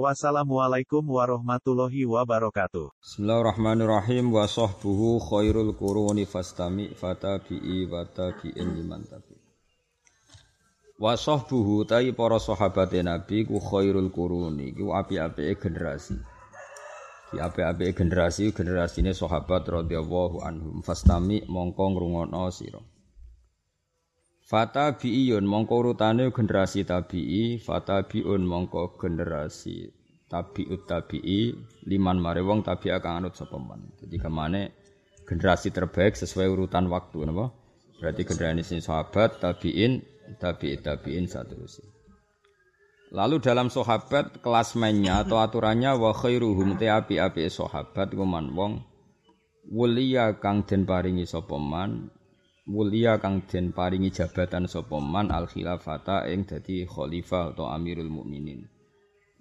Wassalamualaikum warahmatullahi wabarakatuh. Bismillahirrahmanirrahim wa sahbuhu khairul quruni fastami fatabi'i wa tabi'in liman tabi. Wa sahbuhu tai para sahabate Nabi ku khairul quruni ku api-apike generasi. Ki api-apike generasi generasine sahabat radhiyallahu anhum fastami mongko ngrungokno sira. Fata bi'iyun mongko urutane generasi tabi'i, fata bi'un mongko generasi tabi'ut tabi'i, liman mare wong tabi'a kang anut sapa man. Jadi kemane generasi terbaik sesuai urutan waktu napa? Berarti generasi sahabat, tabi'in, tabi'it tabi'in seterusnya. Lalu dalam sahabat kelas mainnya atau aturannya wa khairuhum te api-api sahabat kuman wong wuliya kang den paringi sapa man mulia kang den paringi jabatan sapa man al khilafata ing dadi khalifah atau amirul mukminin.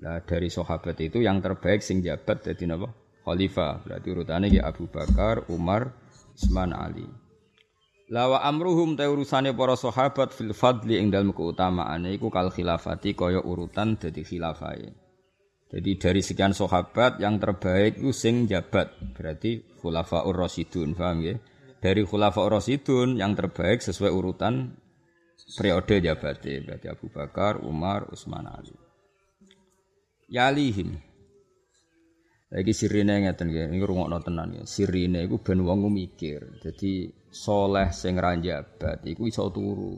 Lah dari sahabat itu yang terbaik sing jabat dadi napa? Khalifah. Berarti urutannya ya Abu Bakar, Umar, Utsman, Ali. Lawa amruhum ta urusane para sahabat fil fadli ing dalem keutamaane iku kal khilafati kaya urutan dadi khilafahe. Jadi dari sekian sahabat yang terbaik itu sing jabat. Berarti khulafaur rasyidun, paham ya? Dari Khulafa Rasidun yang terbaik sesuai urutan periode jabate berarti Abu Bakar, Umar, Utsman, Ali. Yalihim. Lagi sirine ngeten nggih, niku rungokno tenan ya. Sirine iku ben wong mikir. Dadi soleh sing ra jabat iku iso turu.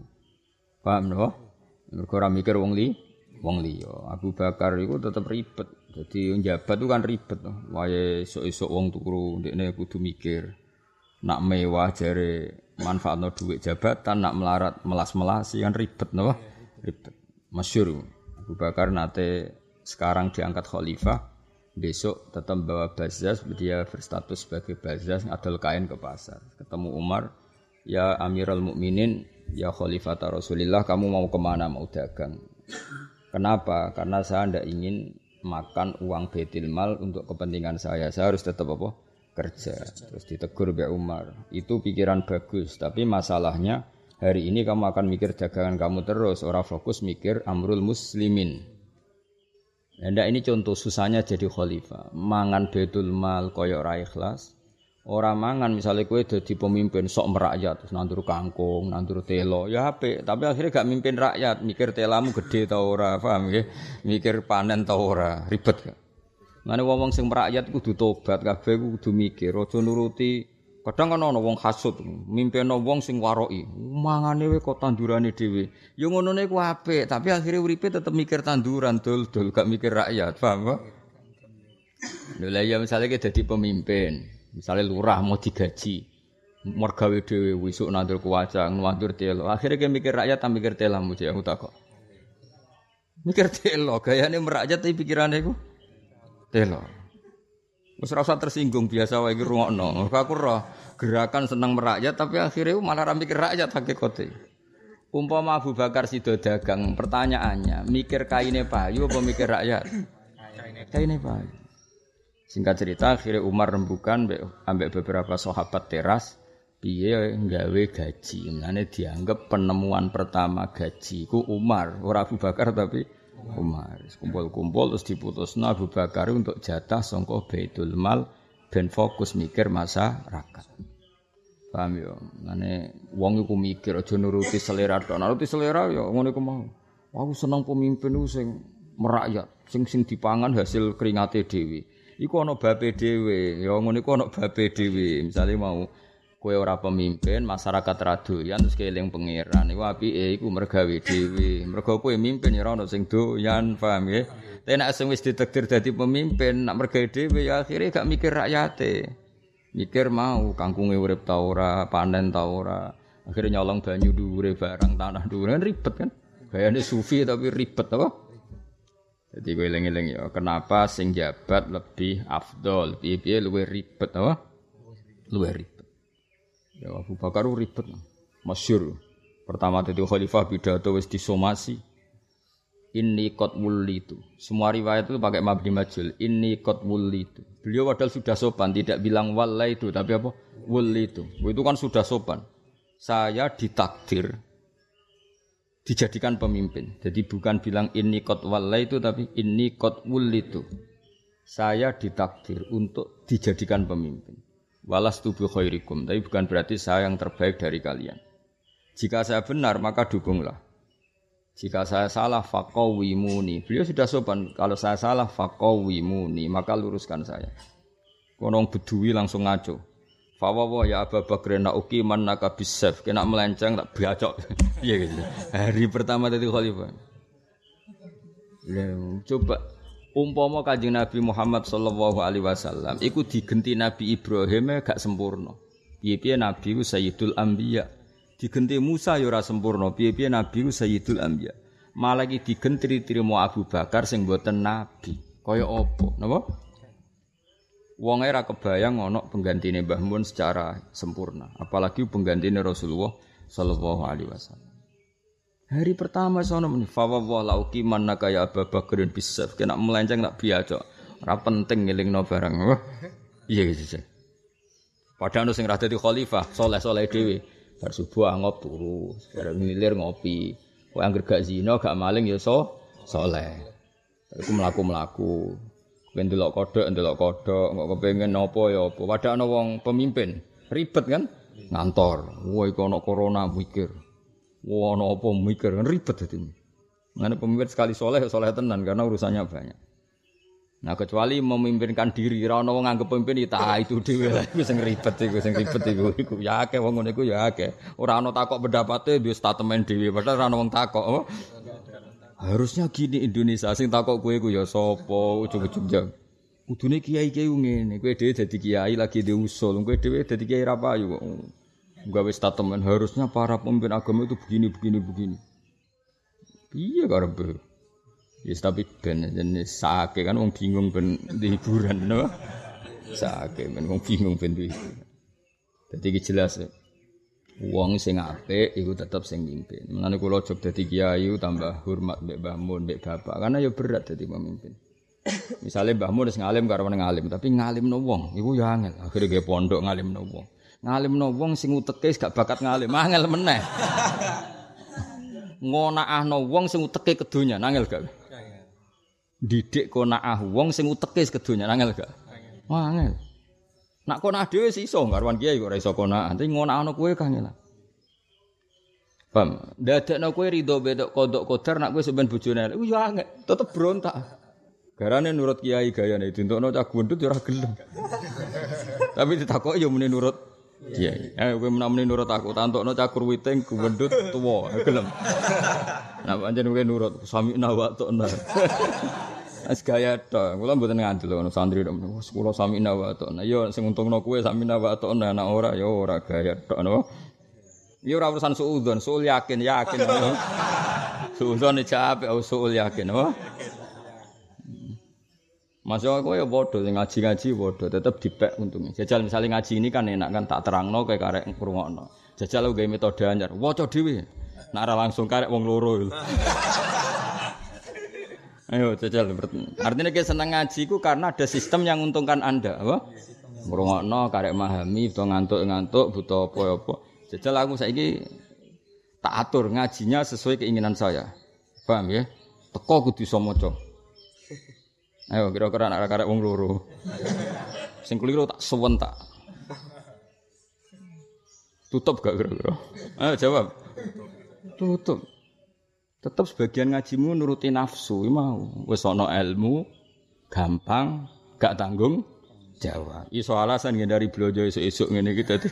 Paham no? Mergo ora mikir wong li, wong liya. Abu Bakar iku tetep ribet. Jadi jabat itu kan ribet. Wae esuk-esuk wong turu, ndekne kudu mikir nak mewah jare manfaatno duit jabatan nak melarat melas-melas kan ribet napa ribet. Masyhur Abu Bakar nate sekarang diangkat khalifah besok tetap bawa bazaz dia berstatus sebagai bazaz adol kain ke pasar. Ketemu Umar ya Amirul Mukminin ya Khalifah Rasulillah kamu mau ke mana? Mau dagang. Kenapa? Karena saya tidak ingin makan uang betil mal untuk kepentingan saya. Saya harus tetap apa kerja terus ditegur Mbak Umar. Itu pikiran bagus tapi masalahnya hari ini kamu akan mikir dagangan kamu terus. Orang fokus mikir amrul muslimin. Anda ini contoh susahnya jadi khalifah. Mangan betul mal koyok ra ikhlas. Orang mangan misalnya kue jadi pemimpin sok merakyat. Nandur kangkung, nandur telo, ya apa? Tapi akhirnya gak mimpin rakyat, mikir telamu gede tau ora, paham ya? Mikir panen tau ora, ribet gak? Ngene wong sing merakyat kudu tobat kabeh kudu mikir aja nuruti. Kadang kan ana wong hasud mimpeno wong sing waroki. Mangane we kok tandurane dhewe. Ya ngono niku apik tapi akhirnya uripe tetep mikir tanduran dul-dul gak mikir rakyat paham kok? Lha ya misalnya kita jadi pemimpin misalnya lurah mau digaji mergawe dhewe wisuk nandur kuwacang nandur telo. Akhirnya kita mikir rakyat tak mikir telamu aku takok. Mikir telo gayane merakyat tapi pikirannya iku Telo. Wis rasa tersinggung biasa wae iki rungokno. Aku roh gerakan seneng merakyat tapi akhirnya malah ra mikir rakyat hakikate. Umpama Abu Bakar sido dagang, pertanyaannya, mikir kaine payu apa mikir rakyat? Kaine payu. Singkat cerita, akhirnya Umar rembukan ambek beberapa sahabat teras, piye nggawe gaji. Mulane dianggap penemuan pertama gaji ku Umar, ora Abu Bakar tapi Umar. Kumpul-kumpul terus diputus Abu Bakar untuk jatah songko Baitul Mal ben fokus mikir masyarakat. Paham ya? Mane wong iku mikir aja nuruti selera tok. Nuruti selera ya ngono iku mau. Aku seneng pemimpin ku sing merakyat, sing sing dipangan hasil keringate dhewe. Iku ana babe dhewe, ya ngono iku ana babe dhewe. Misale mau Kue ora pemimpin, masyarakat radoyan terus keling pangeran. Iku apike iku mergawe dhewe. Mergo kowe mimpin ya ora ono sing doyan, paham ya? Tapi nek sing wis ditakdir pemimpin, nak mergawe dhewe ya akhirnya gak mikir rakyate. Mikir mau kangkunge urip ta panen ta ora. Akhirnya nyolong banyu dhuwure barang tanah dhuwure ribet kan. Gayane sufi tapi ribet apa? Jadi gue eling-eling ya, kenapa sing jabat lebih afdol, piye-piye ribet apa? luwih ribet. Ya Abu Bakar ribet. Masyur. Pertama tadi khalifah pidato wis disomasi. Ini kot itu. Semua riwayat itu pakai mabdi majul. Ini kot itu. Beliau padahal sudah sopan, tidak bilang wala itu, tapi apa? Wuli itu. Itu kan sudah sopan. Saya ditakdir dijadikan pemimpin. Jadi bukan bilang ini kot wala itu, tapi ini kot wuli itu. Saya ditakdir untuk dijadikan pemimpin. Walas tubuh khairikum, tapi bukan berarti saya yang terbaik dari kalian. Jika saya benar, maka dukunglah. Jika saya salah fakawimuni. Beliau sudah sopan. Kalau saya salah fakawimuni, maka luruskan saya. Konong bedui langsung ngaco. Fawawa ya Abu Bakr uki man naka bisef. Kena melenceng tak biacok. Iya gitu. Hari pertama tadi khalifah. Coba umpama kanjeng Nabi Muhammad sallallahu alaihi wasallam iku digenti Nabi Ibrahim gak sempurna. Piye-piye Nabi ku Sayyidul Anbiya digenti Musa ya ora sempurna. Piye-piye nabi ku sayyidul anbiya. Malah iki digentri trimo Abu Bakar sing mboten nabi. Kaya apa? Napa? Wong ora kebayang ana penggantine Mbah Mun secara sempurna, apalagi penggantine Rasulullah sallallahu alaihi wasallam. Hari pertama sono muni fa wa la uqiman naka ya Abu Bakrin bisaf kena melenceng tak biasa. Ora penting ngelingno barang. Iya gitu. Padahal sing ra dadi khalifah, soleh-soleh dhewe. Bar subuh angop turu, bar ngilir ngopi. Kowe anggere gak zina, gak maling ya so saleh. Iku mlaku-mlaku. Kowe ndelok kodhok, ndelok kodhok, kok kepengin napa ya apa. Padahal wong pemimpin, ribet kan? Ngantor. Wah iku ana corona mikir. Wah ana apa mikir, kan ribet dadi. Mana pemimpin sekali soleh, soleh tenan karena urusannya banyak. Nah kecuali memimpinkan diri, ora ana wong nganggep pemimpin ya itu dhewe lah iku sing ribet iku sing ribet iku iku ya wong ngono iku ya akeh. Ora ana takok pendapate duwe statement dhewe padahal ora ana wong takok. Oh. Harusnya gini Indonesia sing takok kowe iku ya sapa ujug-ujug jam. Kudune kiai-kiai ngene, kowe dhewe dadi kiai lagi diusul, kowe dhewe dadi kiai ra payu. Gawe statement harusnya para pemimpin agama itu begini begini begini. Iya karepe. Yes tapi ben jenis sake kan wong bingung ben hiburan no. Sake ben wong bingung ben di Dadi iki jelas wong sing apik iku tetep sing mimpin. Mulane kula jog dadi kiai tambah hormat mbek Mbah Mun mbek bapak karena ya berat dadi pemimpin. Misalnya Mbah Mun wis ngalim karo ngalim, tapi ngalimno wong iku ya angel. Akhire ge pondok ngalimno wong. Ngalimno wong sing uteke gak bakat ngalim, angel meneh. Ngonakno wong sing uteke kedonya, angel gak? didik konaah wong sing uteke kedonya angel gak? Wah angel. Nak konaah dhewe sih iso garwan kiai kok ora iso konaah, tapi ngonaahno kowe kangelan. Paham? Dadekno kowe rido bedok kodok kodar nak kowe sampean bojone elek. Ya angel, tetep berontak. Garane nurut kiai gayane dintokno cah gundut ya ora gelem. Tapi ditakoki ya muni nurut kiai. Eh kowe menamuni nurut aku, tantokno cah kurwiting gundut tuwa, gelem. Nah pancen kowe nurut sami wa ta'na. As gaya to, kula mboten ngandel ngono santri tok. Kula sami nawa to. Nah yo sing untungno kowe sami nawa to nah nek ora yo ora gaya tok no. Yo ora urusan suudzon, suul yakin, yakin. Suudzon iki apik, suul yakin, no. Masuk aku ya bodoh, ngaji-ngaji bodoh, tetap dipek untungnya. Jajal misalnya ngaji ini kan enak kan tak terangno kayak karek ngrungokno. Jajal aku gawe metode anyar, waca dhewe. Nek langsung karek wong loro. Ayo jajal. Artinya kita senang ngaji ku karena ada sistem yang menguntungkan Anda, apa? Ngrungokno karek memahami, butuh ngantuk-ngantuk, butuh apa-apa. Jajal aku saiki tak atur ngajinya sesuai keinginan saya. Paham ya? Teko kudu iso maca. Ayo kira-kira anak karek wong loro. Sing keliru tak suwen tak. Tutup gak kira-kira? Ayo jawab. Tutup. Tetap sebagian ngajimu nuruti nafsu, mau wis ana ilmu gampang, gak tanggung jawab. Iso alasan dari blojo esuk-esuk ngene iki dadi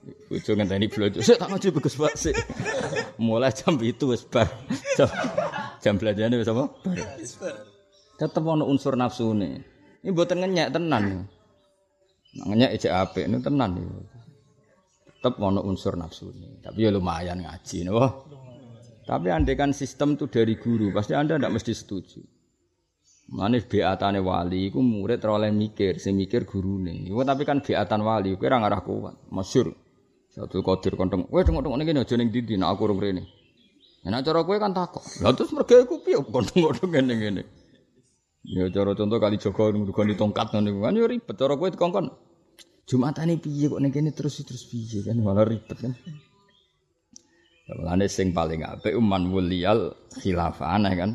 Bojo ngenteni blojo. Sik tak ngaji bagus Pak sik. Mulai jam itu wis bar. Jam, jam belajarane wis apa? Tetep ana unsur nafsune. Ini mboten ngenyek tenan. Nah, ngenyek ejek apik ini tenan iki. Tetep ana unsur nafsune. Tapi ya lumayan ngaji napa. Tapi andai kan sistem itu dari guru, pasti Anda tidak mesti setuju. Mane beatane wali iku murid ora mikir, sing mikir gurune. Iku tapi kan beatan wali kuwi ora ngarah kuat. Masyhur. Satu kodir kontong, "Weh tengok-tengok ngene aja ning ndi nek aku urung rene." Nek cara kowe kan takok. Lah terus mergo iku piye kontong-kontong ngene-ngene. Ya cara contoh kali Joko ngrugoni tongkat ngono kan ya ribet cara kowe dikongkon. Jumatane piye kok ning kene terus terus piye kan malah ribet kan. Mulane sing paling apik uman wuliyal khilafah aneh kan.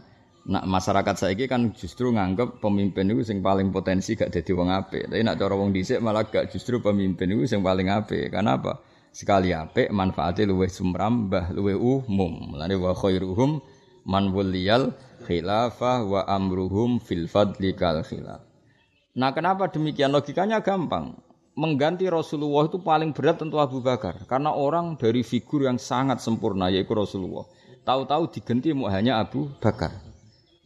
Nak masyarakat saiki kan justru nganggep pemimpin itu sing paling potensi gak dadi wong apik. Tapi nak cara wong dhisik malah gak justru pemimpin itu sing paling apik. Karena apa? Sekali apik manfaatnya luwih sumrambah, luwih umum. Mulane wa khairuhum man wuliyal khilafah wa amruhum fil fadli kal khilaf. Nah, kenapa demikian? Logikanya gampang. Mengganti Rasulullah itu paling berat tentu Abu Bakar karena orang dari figur yang sangat sempurna yaitu Rasulullah. Tahu-tahu diganti hanya Abu Bakar.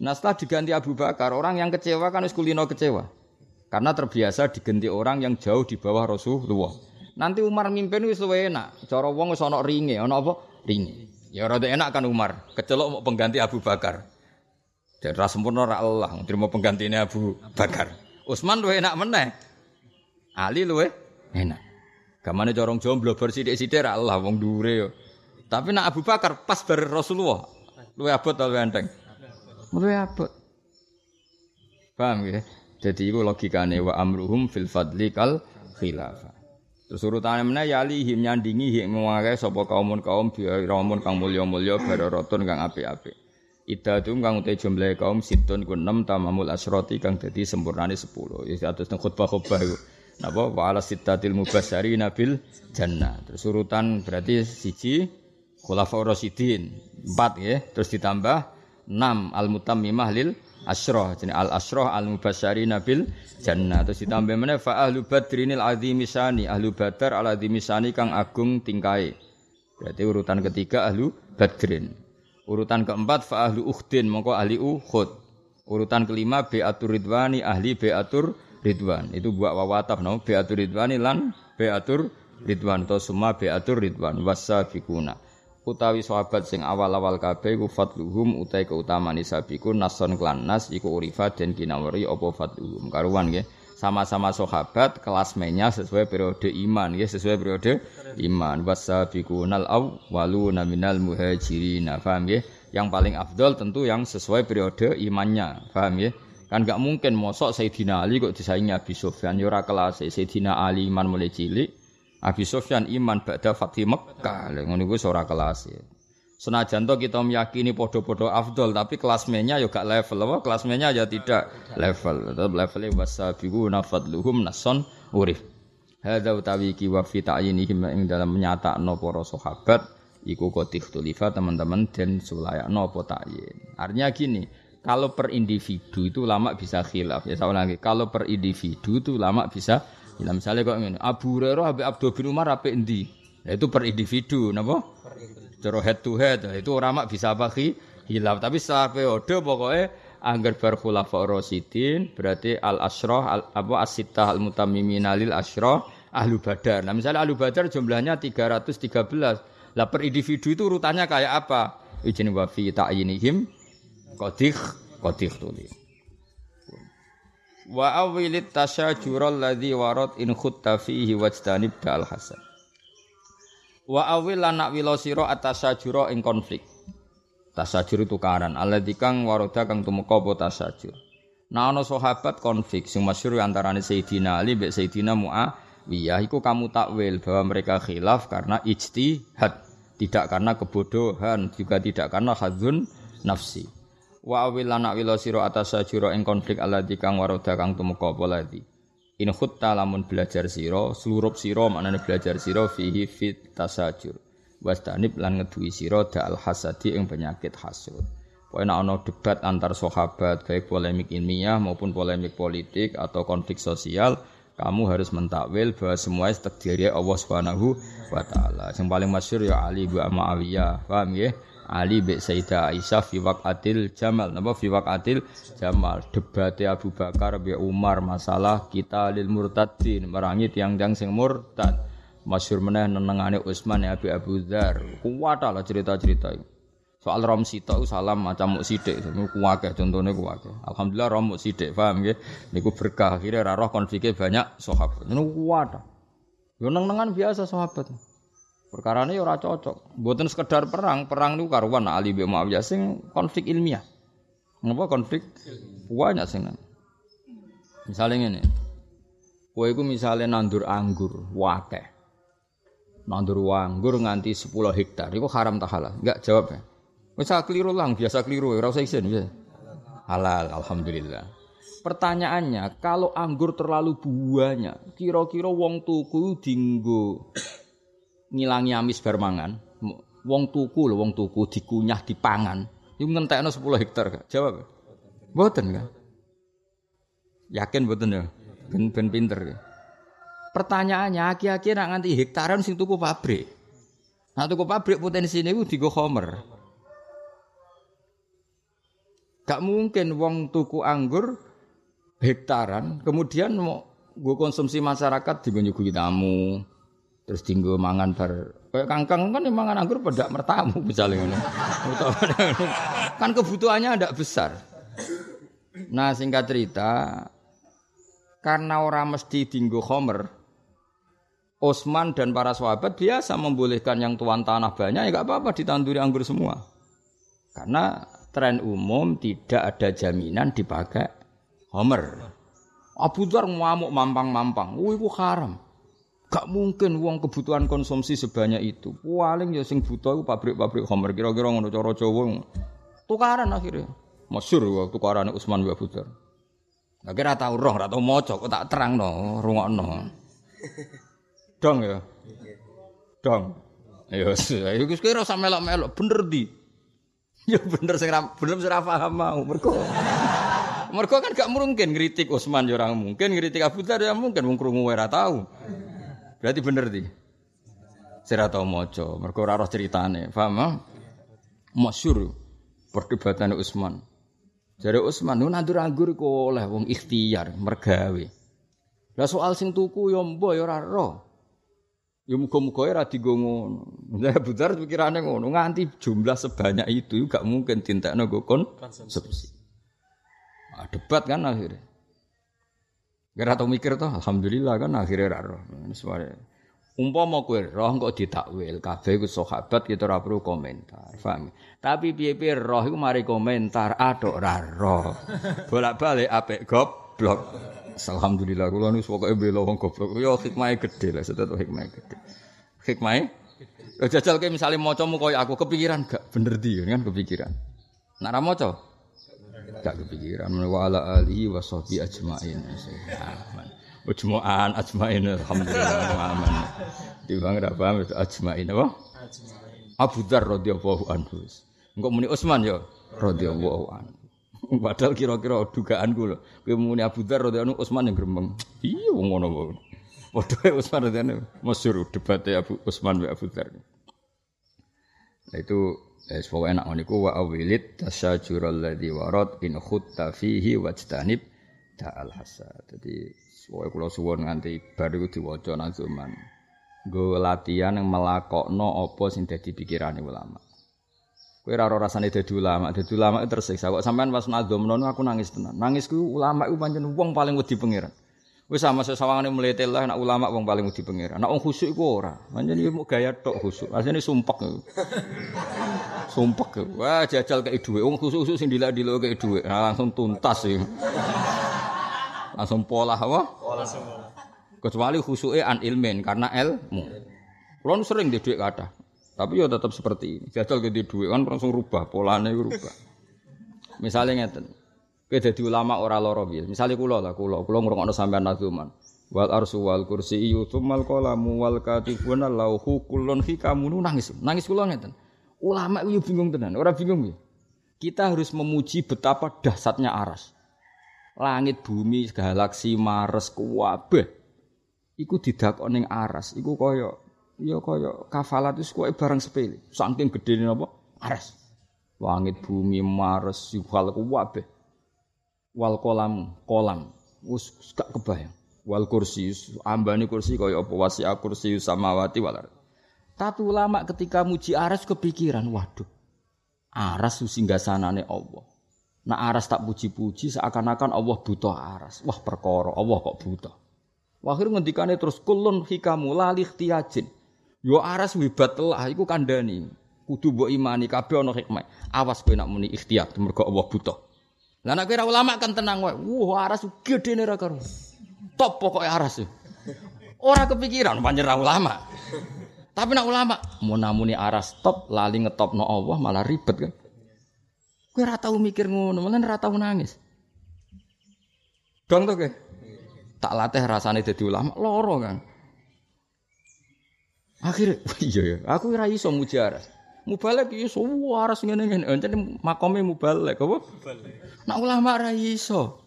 Nah setelah diganti Abu Bakar, orang yang kecewa kan wis kecewa. Karena terbiasa diganti orang yang jauh di bawah Rasulullah. Nanti Umar mimpin wis luwih enak. Cara wong wis ringe, ana apa? Ringe. Ya rada enak kan Umar. Kecelok mau pengganti Abu Bakar. Dan ras sempurna ora Allah, terima penggantinya Abu Bakar. Utsman luwih enak meneh. Ali luwih enak. Gamane corong jomblo bersithik-sithik ra Allah wong dhuwure yo. Tapi nak Abu Bakar pas bar Rasulullah. Luwih abot ta luwih enteng. Luwih abot. Paham ya? Jadi itu logikane wa amruhum fil fadli kal khilafah. Terus urutane meneh ya him nyandingi him mengake sapa kaumun kaum biramun kang mulya-mulya bararatun kang apik-apik. Idatum kang utai jumlah kaum situn ku 6 tamamul asroti kang dadi sempurnane 10. Ya atus nang khutbah-khutbah iku. Napa wa ala sittatil mubasyari nabil jannah. Terus urutan berarti siji khulafaur rasyidin 4 ya. Terus ditambah 6 al mutammimah lil asroh jadi al asroh al mubasyari nabil jannah terus ditambah mana fa ahlu badrinil azimisani ahlu badar al azimisani kang agung tingkai berarti urutan ketiga ahlu badrin urutan keempat fa ahlu ukhdin mongko ahli uhud urutan kelima beatur ridwani ahli beatur ridwan. Itu buat wawataf no? Beatur ridwani lan beatur ridwan. Atau semua beatur ridwan. Wasafikuna. Utawi sahabat sing awal-awal kabeh iku fadluhum utai keutamaan sabiku nason klan nas iku urifa den kinawari apa fadluhum. Karuan nggih sama-sama sahabat kelas menya sesuai periode iman. Ya sesuai periode iman. Wasabiqunal awwaluna minal muhajirin paham ya? Yang paling afdol tentu yang sesuai periode imannya. Paham ya? Kan gak mungkin mosok Sayyidina Ali kok disaingi Abi Sufyan. Ya ora kelas. Sayyidina Ali iman mulai cilik Abi Sufyan iman ba'da Fatih Mekah. Ngono iku ora kelas. Ya. Senajan to kita meyakini podo-podo afdol tapi kelasmennya ya gak level apa kelasmennya ya tidak level. Tetap levelnya wasabiqu nafadluhum nason urif. Hadza utawi ki wa fi ta'yinihim ing dalam menyatakno para sahabat iku qotih tulifa teman-teman dan sulayakno apa ta'yin. Artinya gini, kalau per individu itu lama bisa khilaf. Ya saya lagi, kalau per individu itu lama bisa Ya misalnya kok ngene, Abu Hurairah ambek Abdul bin Umar apik endi? Ya itu per individu, napa? Cara head to head, itu orang mak bisa apa hilaf. Tapi setelah periode pokoknya anggar bar khulafa berarti al asroh al, apa asitah al mutammimin lil asroh ahlu badar. Nah misalnya ahlu badar jumlahnya 313. Lah per individu itu urutannya kayak apa? Izin wa fi ta'yinihim qadih qadih tulis. Wa awilit tasyajur alladzi warad in khutta fihi wajtanib dal hasan. Wa awil anak wilo sira atasyajura ing konflik. Tasajur itu karan alladzi kang waroda kang tumeka apa tasajur. Nah sahabat konflik sing masyhur antarané Sayyidina Ali mbek Sayyidina Muawiyah. Iku kamu takwil bahwa mereka khilaf karena ijtihad, tidak karena kebodohan, juga tidak karena hadzun nafsi. Wa awil anak wila sira atas sajura ing konflik. Alladzi kang waroda kang tumeka apa in khutta lamun belajar sira seluruh sira maknane belajar sira fihi fit tasajur wastanib lan ngeduwi sira da al hasadi ing penyakit hasud Pokoknya ana debat antar sahabat baik polemik ilmiah maupun polemik politik atau konflik sosial kamu harus mentakwil bahwa semua takdirnya Allah Subhanahu wa taala. Yang paling masyhur ya Ali bin Muawiyah. Paham ya? Ali be Sayyidah Aisyah fi waqatil Jamal napa fi waqatil Jamal debate Abu Bakar be Umar masalah kita lil murtadin merangi tiang-tiang sing murtad masyhur meneh nenengane Utsman ya Abu Abu Dzar kuwat lah cerita-cerita itu Soal rom sitok salam macam muk sithik, niku kuwake contone kuwake. Alhamdulillah rom muk sithik, paham nggih? Niku berkah akhirnya ra roh konfliknya banyak sahabat. Niku kuat. Yo neng-nengan biasa sahabat. Perkara ini ora cocok. Mboten sekedar perang, perang niku karuan Ali bin Muawiyah sing konflik ilmiah. Napa konflik? Banyak sing. Misalnya ini, kue iku misalnya nandur anggur, wakeh. Nandur anggur nganti 10 hektar, itu haram tak halal? Enggak jawab ya. Bisa keliru lang, biasa keliru, ora usah isin ya. Halal, alhamdulillah. Pertanyaannya, kalau anggur terlalu banyak, kira-kira wong tuku dinggo ngilangi amis bermangan, wong tuku lho, wong tuku dikunyah dipangan, itu ngentekno 10 hektar gak? Jawab. Mboten kan? Yakin mboten ya? Ben ben pinter ya. Pertanyaannya, aki-aki nak nganti hektaran sing tuku pabrik. Nah tuku pabrik potensi ini digo homer. Gak mungkin wong tuku anggur hektaran, kemudian mau gue konsumsi masyarakat di nyuguhi tamu, terus tinggal mangan bar kayak kangkang kan mangan anggur pada mertamu misalnya kan kebutuhannya tidak besar nah singkat cerita karena orang mesti tinggal homer Osman dan para sahabat biasa membolehkan yang tuan tanah banyak ya gak apa-apa ditanduri anggur semua karena tren umum tidak ada jaminan dipakai Homer. Abu Dhar ngamuk mampang-mampang. Wih, itu haram. Gak mungkin uang kebutuhan konsumsi sebanyak itu. Paling ya sing buta itu pabrik-pabrik Homer. Kira-kira ngono cara Jawa. Tukaran akhirnya. Masyur waktu tukaran Usman bin Dhar. Gak kira tahu roh, ora tau maca, kok tak terang no, rungokno. Dong ya. Dong. Ya, iku kira sampe melok-melok bener di. Ya bener sing bener sing paham mau. Mergo Mergo kan gak mungkin ngritik Utsman ya mungkin, ngritik Abu Dzar ya mungkin wong krungu ora tahu. Berarti bener di. Sira tau maca, mergo ora roh ceritane. Paham? Masyhur perdebatan Utsman. Jare Utsman nu nandur anggur kok oleh wong ikhtiar mergawe. Lah soal sing tuku ya mbok ya ora roh. Ya muga-muga ora digo ngono. Lah budar pikirane ngono, nganti jumlah sebanyak itu gak mungkin tintakno go kon konsumsi. Nah, debat kan akhirnya. Kira tau mikir toh, alhamdulillah kan akhirnya ra roh. Umpama kowe roh kok ditakwil, kabeh iku sahabat kita ora perlu komentar, paham? Tapi piye-piye roh iku mari komentar, aduk ra roh. Bolak-balik apik goblok. Alhamdulillah kula nu pokoke bela wong goblok. Yo hikmahe gedhe lah, setet hikmahe gedhe. Hikmahe Yo jajal kayak misalnya macamu koyo aku kepikiran gak bener di kan kepikiran. Nak ra gak kepikiran wa ala alihi wa sahbi ajmain. Ujmu'an ajmain alhamdulillah aman. Timbang ra paham ajmain apa? Abu Dzar radhiyallahu anhu. Engko muni Utsman yo radhiyallahu anhu. Padahal kira-kira dugaan gue loh. Gue muni Abu Dhar radhiyallahu Utsman yang gremeng. Iya wong ngono wae. Padha Utsman radhiyallahu masyhur debatnya Abu Utsman wa Abu Dhar. Nah itu eh pokoke enak niku wa awilit tasyajurul ladzi warad in khutta fihi wajtanib ta'al hasad. Jadi pokoke kula suwun nganti bar iku diwaca nang zaman. Nggo latihan yang melakokno apa sing dadi pikirane ulama. Kowe ora rasane dadi ulama, dadi ulama tersiksa. Kok sampean pas nadzom nono aku nangis tenan. Nangis ku ulama iku pancen wong paling wedi pangeran. Wis sama sesawangane mlete lah nak ulama wong paling wedi pangeran. Nak wong khusuk iku ora. Iki mau gaya tok khusuk. Asline sumpek. sumpek. Wah jajal kei dhuwit. Wong khusuk-khusuk sing dilak-dilok kei dhuwit. Nah, langsung tuntas sih. langsung pola apa? Pola semua. Kecuali khusuke an ilmen karena ilmu. Kulo sering di dhuwit kathah. Tapi ya tetap seperti ini. Jajal gede duit kan langsung rubah polanya rubah. Misalnya ngeten. Kowe dadi ulama ora lara piye. Misale kula lah kula, kula ngrungokno sampean nazuman. Wal arsu wal kursi yutumal qalamu wal katibuna lauhu kullun hikamun nangis. Nangis kula ngeten. Ulama itu bingung tenan, ora bingung ya. Kita harus memuji betapa dahsyatnya aras. Langit, bumi, galaksi, Mars, kuwabeh. Iku didakon ning aras, iku kaya ya kaya kafalat itu kok barang sepele. Saking gedene napa? Ares. Langit bumi Mars yuhal kuwabe. Wal kolam kolam wis gak kebayang. Wal kursi ambane kursi kaya apa wasi kursi samawati wal Tapi ulama ketika muji Ares kepikiran, waduh. Aras singgasanane Allah. Nah aras tak puji-puji seakan-akan Allah butuh aras. Wah perkara Allah kok butuh. Wahir ngendikane terus kulun hikamu lalih tiajin. Yo aras wibat telah iku kandhani. Kudu mbok imani kabeh ana hikmah. Awas kowe nak muni ikhtiyar mergo Allah butuh. Lah nek kira ulama kan tenang wae. Wah aras gedene ra karo. Top pokoke aras. Ora kepikiran panjenengan ulama. Tapi nak ulama mau namuni aras top lali ngetopno Allah malah ribet kan. Kowe ora tau mikir ngono, malah ora tau nangis. Dong to kowe. Tak latih rasane dadi ulama loro kan. Akhirnya, iya ya, aku ora iso muji aras. Mubalek iso waras ngene-ngene. Encen makome mubalek apa? Mubalek. Nak ulama ora iso.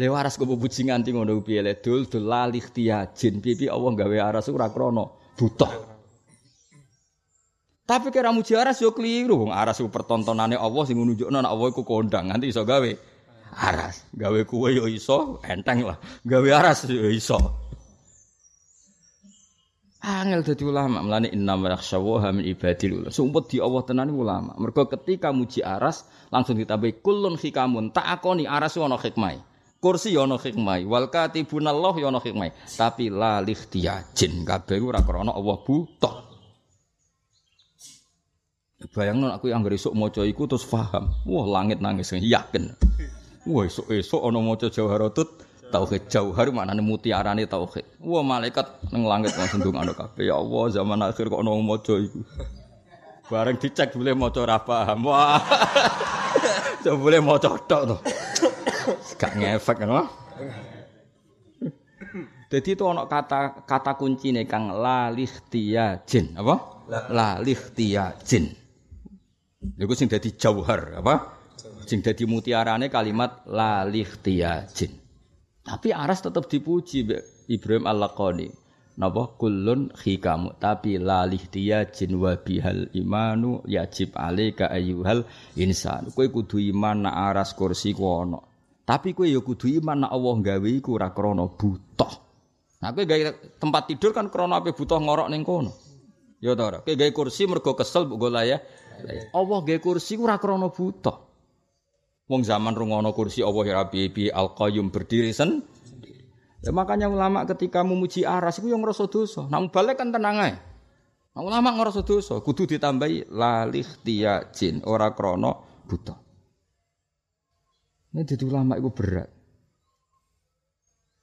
Le waras kok puji nganti ngono piye le dul dul lalih tiajin. Piye Allah gawe aras ora krana butuh. Tapi kira muji aras yo keliru. Wong aras ku pertontonane Allah sing nunjukno nek Allah iku kondang nganti iso gawe aras. Gawe kuwe yo iso, enteng lah. Gawe aras yo iso. Angel dadi ulama, mlane inna yakhshawaha min ibadil ulama. Sumpet di Allah tenan ulama. Mergo ketika muji aras langsung ditambahi kulun hikamun. Tak akoni aras ana hikmah. Kursi ana hikmah. Wal katibunallah ana hikmah. Tapi la likhtiyajin kabeh ora krana Allah butuh. Bayangno aku yang esuk maca iku terus paham. Wah, langit nangis yakin. Wah, esuk-esuk ana maca Jawharatut tauhid jauhar maknane mutiarane tauhid. Wah malaikat ning langit langsung ndongakno kabeh. Ya Allah, zaman akhir kok ono maca iku. Bareng dicek boleh maca paham. Wah. Coba boleh maca tok to. Gak ngefek kan. Jadi itu ono kata kata kunci nih kang lalih jin apa? Lalih jin. Iku sing dadi jauhar apa? Sing dadi mutiarane kalimat lalih jin. Tapi Aras tetap dipuji Ibrahim Al-Laqani. Napa kullun hikamu tapi lalih dia jin wa bihal imanu yajib alaika ayyuhal insan. Kowe kudu iman nak aras kursi ku ana. Tapi kowe ya kudu iman nak Allah gawe iku ora krana butuh. Nah kowe gawe tempat tidur kan krana ape butuh ngorok ning kono. Ya ta ora. Kowe gawe kursi mergo kesel mbok ya. Allah gawe kursi ora krana butuh. Wong zaman rungono kursi Allah ya Rabbi al qayyum berdiri sen. Ya, makanya ulama ketika memuji aras itu yang ngerasa dosa. Nah balik kan tenang aja. Nah, ulama ngerasa dosa, kudu ditambahi lalih tia jin ora krono buta. Ini jadi ulama itu berat.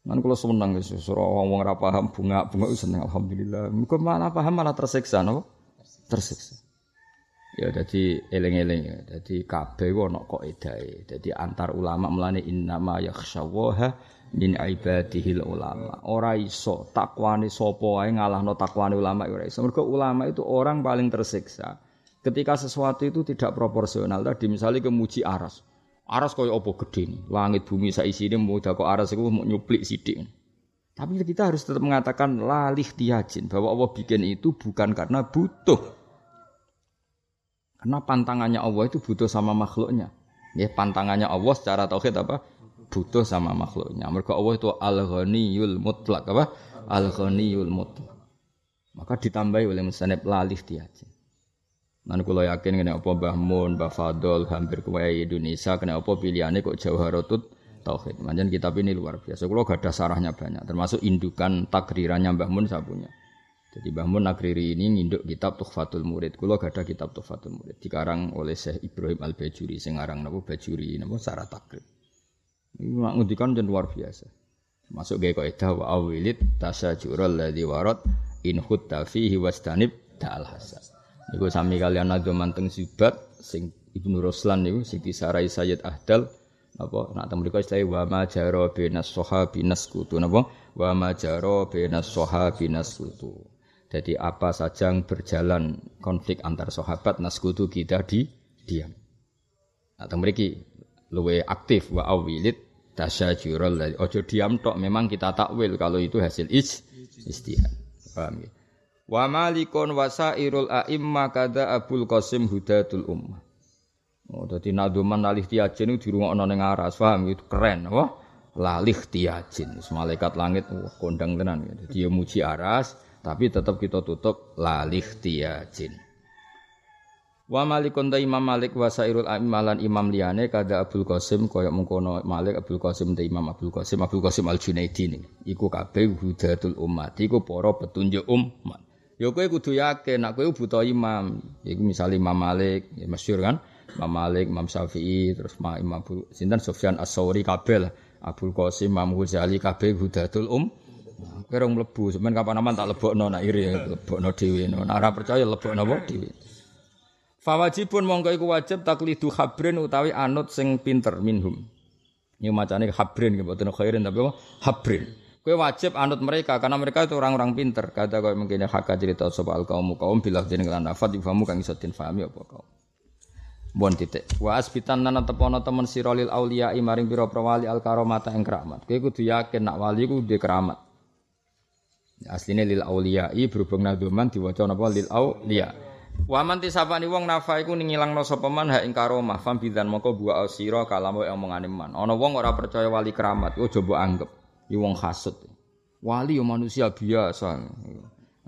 Kan kalau seneng guys, suruh orang orang paham bunga bunga seneng alhamdulillah. Mungkin malah paham malah tersiksa, no? Tersiksa. Ya jadi eling-eling ya. Jadi kabeh ono kok edae. Jadi antar ulama melane innama yakhsyawaha min ibadihil ulama. Ora iso takwane sapa wae ngalahno takwane ulama ora iso. Mergo ulama itu orang paling tersiksa. Ketika sesuatu itu tidak proporsional tadi misalnya kemuji aras. Aras koyo apa gede nih. Langit bumi saisi ini mau kok aras itu mau nyuplik sidik. Tapi kita harus tetap mengatakan lalih tiajin bahwa Allah bikin itu bukan karena butuh, karena pantangannya Allah itu butuh sama makhluknya. Ya, pantangannya Allah secara tauhid apa? Butuh sama makhluknya. Mereka Allah itu al-ghaniyul mutlak apa? Al-ghaniyul mutlak. Maka ditambahi oleh musanib lalih tiaji. Nanti kalau yakin kena apa Mbah Mun, Mbah Fadol, hampir ke Indonesia kena apa pilihannya kok Jauharatut Tauhid. Manjan kitab ini luar biasa. Kalau gak ada sarahnya banyak, termasuk indukan takrirannya Mbah Mun punya. Jadi Mbah Mun Nagriri ini nginduk kitab Tuhfatul Murid. Kulo gak ada kitab Tuhfatul Murid dikarang oleh Syekh Ibrahim Al Bajuri sing aran napa Bajuri napa Sara takrib. Ini ngendikan dan luar biasa. Masuk gaya kaidah wa awilit tasajurul ladzi warad in hutta fihi wastanib ta'al hasan. Niku sami kalian ado manteng sibat sing Ibnu Ruslan niku sing disarai Sayyid Ahdal apa nak temu mriku istilah wa ma jaro binas sahabi naskutu napa wa ma jaro binas sahabi naskutu jadi apa saja yang berjalan konflik antar sahabat naskutu kita di diam. Atau mereka luwe aktif wa awilit tasyajurul dari ojo diam tok memang kita takwil kalau itu hasil is istihad. Paham ya? Wa malikun wasairul a'imma kada Abul Qasim Hudatul Ummah. Oh, dadi naduman lalih tiajin itu dirungokno ning aras, paham itu keren, wah. Lalih tiajin, malaikat langit wah kondang tenan ya. Dadi ya muji aras, tapi tetap kita tutup lalih tiajin. Wa malikun ta Imam Malik wa sairul imalan imam liyane kada Abdul Qasim kaya mengkono Malik Abdul Qasim ta Imam Abdul Qasim Abdul Qasim Al Junaidi. Iku kabeh hudatul umat, iku para petunjuk umat. Ya kowe kudu yakin nek kowe buta imam. Iku misale Imam Malik, ya masyhur kan? Imam Malik, Imam Syafi'i, terus Imam Abu sinten Sufyan As-Sauri kabeh. Abdul Qasim, Imam Ghazali kabeh hudatul um. Kowe rong mlebu, sampean kapan aman tak lebokno nak iri lebokno dhewe. Nek ora percaya lebokno apa dhewe. Fawajibun mongko iku wajib taklidu habrin utawi anut sing pinter minhum. Ini macane habrin mboten khairin tapi apa? Habrin. Kowe wajib anut mereka karena mereka itu orang-orang pinter. Kata kowe mungkin hak cerita sapa al kaum kaum bila jeneng lan nafat ifamu kang iso fahami apa kaum. Bon titik. Wa asbitan nana tepono temen sirolil aulia maring pira prawali al karomata ing keramat. Kowe kudu yakin nak wali ku duwe keramat. Asline lil aulia berhubung nadzuman diwaca napa lil aulia. Wa man tisapani wong nafa iku ngilangno sapa man ha ing karomah fam bidan moko buah asira kalamu omongane man. Ana wong ora percaya wali keramat, iku coba anggap iki wong hasud. Wali yo manusia biasa.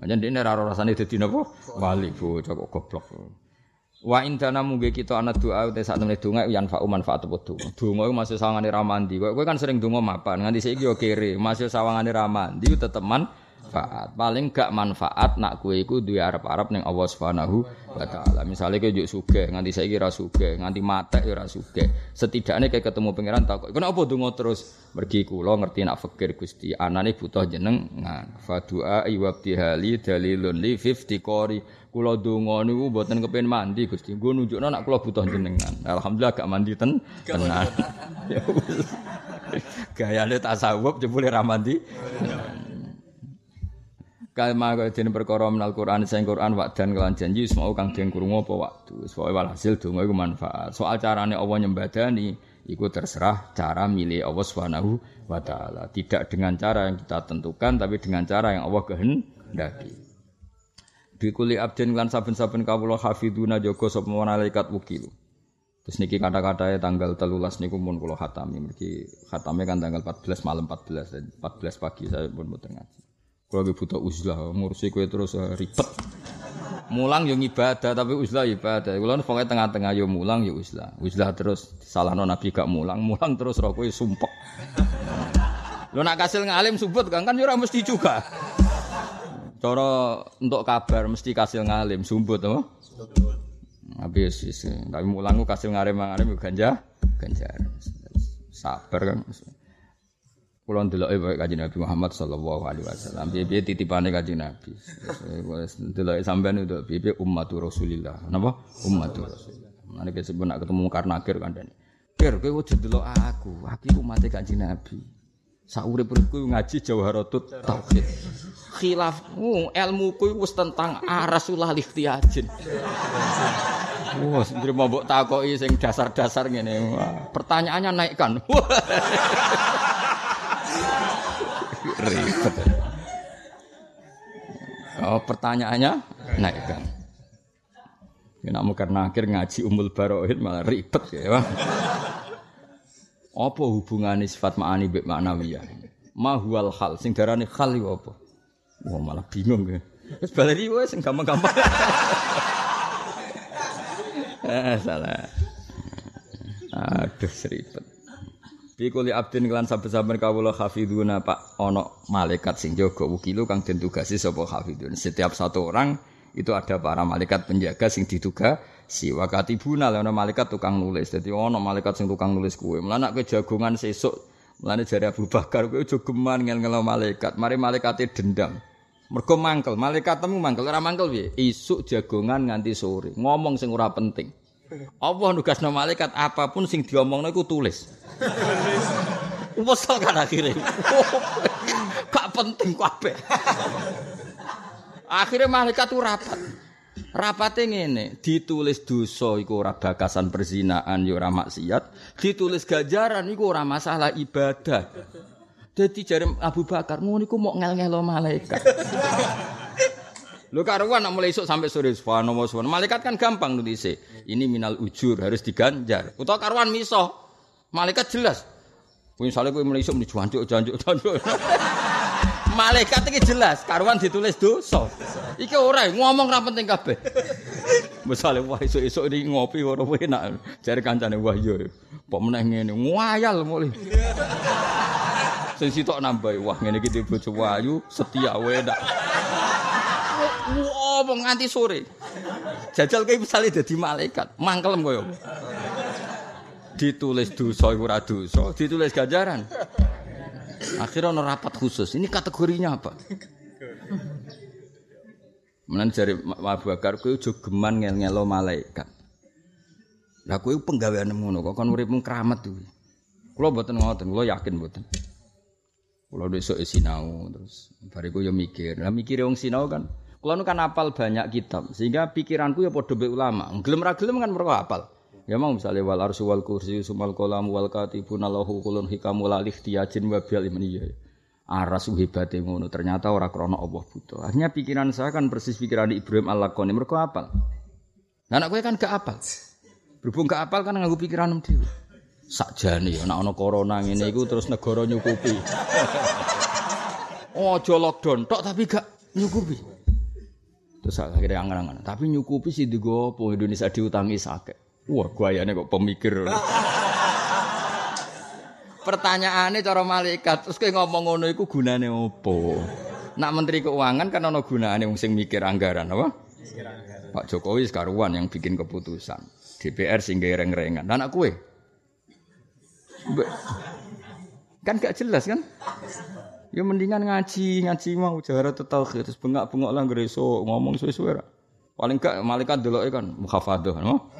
Aja ndekne ora rasane dadi napa? Wali bocah kok goblok. Wa indana mungge kita ana doa te sak temene donga yan fa manfaat apa donga. Donga iku masih sawangane ramandi. Kowe kan sering donga mapan, nganti saiki yo kere, masih sawangane ramandi tetep man manfaat. Paling gak manfaat nak kue iku duwe arep-arep ning Allah Subhanahu wa taala. Misale kowe njuk sugih, nganti saiki ora sugih, nganti matek ya ora sugih. Setidaknya kayak ketemu pangeran takok, "Kenapa donga terus?" Mergi kula ngerti nak fakir Gusti, anane butuh jenengan. Fa du'a iwabtihali dalilun li fifti qori. Kula donga niku mboten kepen mandi Gusti. Nggo nunjukno nak kula butuh jenengan. Alhamdulillah gak mandi ten tenan. Gayane tasawuf jebule ra mandi. Kama kaya perkara menal Quran sing Quran dan kelan janji semua kang den krungu apa waktu. Pokoke walhasil donga iku manfaat. Soal carane Allah nyembadani iku terserah cara milih Allah Subhanahu wa taala. Tidak dengan cara yang kita tentukan tapi dengan cara yang Allah kehendaki. Bikuli abdin lan saben-saben kawula hafiduna jaga sapa malaikat wukil. Terus niki kata-katanya tanggal telulas niku pun kula khatami. Mergi khatame kan tanggal 14 malam 14 14 pagi saya pun mboten ngaji. Kalau lagi butuh uzlah, ngurusi kue terus uh, ribet. Mulang yang ibadah tapi uzlah ibadah. Kalau pokoknya tengah-tengah yo mulang yo uzlah. Uzlah terus salah non nabi gak mulang, mulang terus rokok sumpek. Lo nak kasil ngalim subut kan kan yo mesti juga. Cara untuk kabar mesti kasil ngalim sumbut oh. Habis tapi mulang kasil ngalim ngalim ganja ganja. Sabar kan. Kulo ndeloke wae Kanjeng Nabi Muhammad sallallahu alaihi wasallam. Piye-piye titipane Kanjeng Nabi. Wis ndeloke sampean itu piye-piye ummatu Rasulillah. Napa? Ummatu Rasulillah. Mane kesebut nak ketemu Karnakir kandhane. Kir kowe ojo ndelok aku. Aku iku mate Kanjeng Nabi. Saurip-uripku ngaji Jawharatut Tauhid. Khilaf uh, ilmuku wis tentang arasullah ikhtiyajin. Wah, sendiri mau mbok takoki sing dasar-dasar ngene. Pertanyaannya naikkan. Ribet. Oh, pertanyaannya naikkan. Ya nak karena akhir ngaji umul barohid malah ribet ya. Apa hubungannya sifat ma'ani bik ma'nawiyah? Mahual hal, sing darani hal itu apa? Wah malah bingung ya. Terus baleri wae sing gampang-gampang. eh, salah. Aduh, seribet. Fi kulli abdin kelan saben-saben kawula hafiduna Pak ono malaikat sing jaga wukilu kang den tugasi sapa hafidun. Setiap satu orang itu ada para malaikat penjaga sing dituga si wakati buna ono malaikat tukang nulis. Jadi ono malaikat sing tukang nulis kue. Melanak ke jagongan sesuk Mulane jari Abu Bakar kowe aja geman ngel-ngelo malaikat. Mari malaikate dendam. Mergo mangkel, malaikat temu mangkel ora mangkel piye? Isuk jagongan nganti sore. Ngomong sing ora penting. Allah nugasno malaikat apa pun sing diomongno iku tulis. Wesel kan akhirnya. Gak penting kabeh. Akhirnya malaikat tuh rapat. Rapate ngene, ditulis dosa iku ora bakasan perzinaan ya ora maksiat, ditulis ganjaran iku ora masalah ibadah. Dadi jare Abu Bakar ngono iku mok ngel-ngelo malaikat. Lho karuan nak mulai sampai sore subhanallah subhanallah. Malaikat kan gampang nulis. Ini minal ujur harus diganjar. Utawa karuan miso. Malaikat jelas. Misalnya kowe mulai esuk muni jancuk jancuk jancuk. Malaikat iki jelas, karuan ditulis dosa. Iki ora ngomong ra penting kabeh. Misale wah esuk-esuk iki ngopi ora enak. Jare kancane wah iya. Kok meneh ngene ngayal mulai. Sing sitok nambah wah ngene iki bojo wayu setia wae Wah, nganti sore. Jajal kayak misalnya jadi malaikat, mangkelem koyo. Ditulis dosa iku ora dosa, ditulis ganjaran. Akhirnya ono rapat khusus. Ini kategorinya apa? Menan jari Abu Bakar kowe aja geman ngel-ngelo malaikat. Lah kowe penggawean ngono kok kon uripmu keramat kuwi. Kula mboten ngoten, kula yakin mboten. Kula besok sinau terus bariku yo mikir. Lah mikire wong sinau kan Kula nu kan apal banyak kitab sehingga pikiranku ya padha ulama. Gelem ra gelem kan mergo apal. Ya mau misalnya wal arsy wal kursi sumal kolam wal katibun lahu kulun hikamu lalih tiyajin wa bil ya. aras hebate ngono ternyata ora krana Allah buta. Akhirnya pikiran saya kan persis pikiran Ibrahim al-Laqani mergo apal. Nah, anak kowe kan gak apal. Berhubung gak apal kan nganggo pikiran dhewe. Sakjane ya nek ana corona ngene iku terus negara nyukupi. Ojo lockdown tok tapi gak nyukupi. Terus akhirnya angan-angan. Tapi nyukupi sih digopo Indonesia diutangi sakit. Wah, gayane kok pemikir. Pertanyaannya cara malaikat, terus kayak ngomong ngono iku gunane opo? Nak menteri keuangan kan ono gunane wong sing mikir anggaran, apa? Pak Jokowi sekaruan yang bikin keputusan. DPR sing reng-rengan. Dan anak kue? Kan gak jelas kan? Ya mendingan ngaji, ngaji mau jahara tauhid terus bengak-bengok lah ngreso ngomong suwe-suwe Paling gak malaikat deloke kan mukhafadhah, no?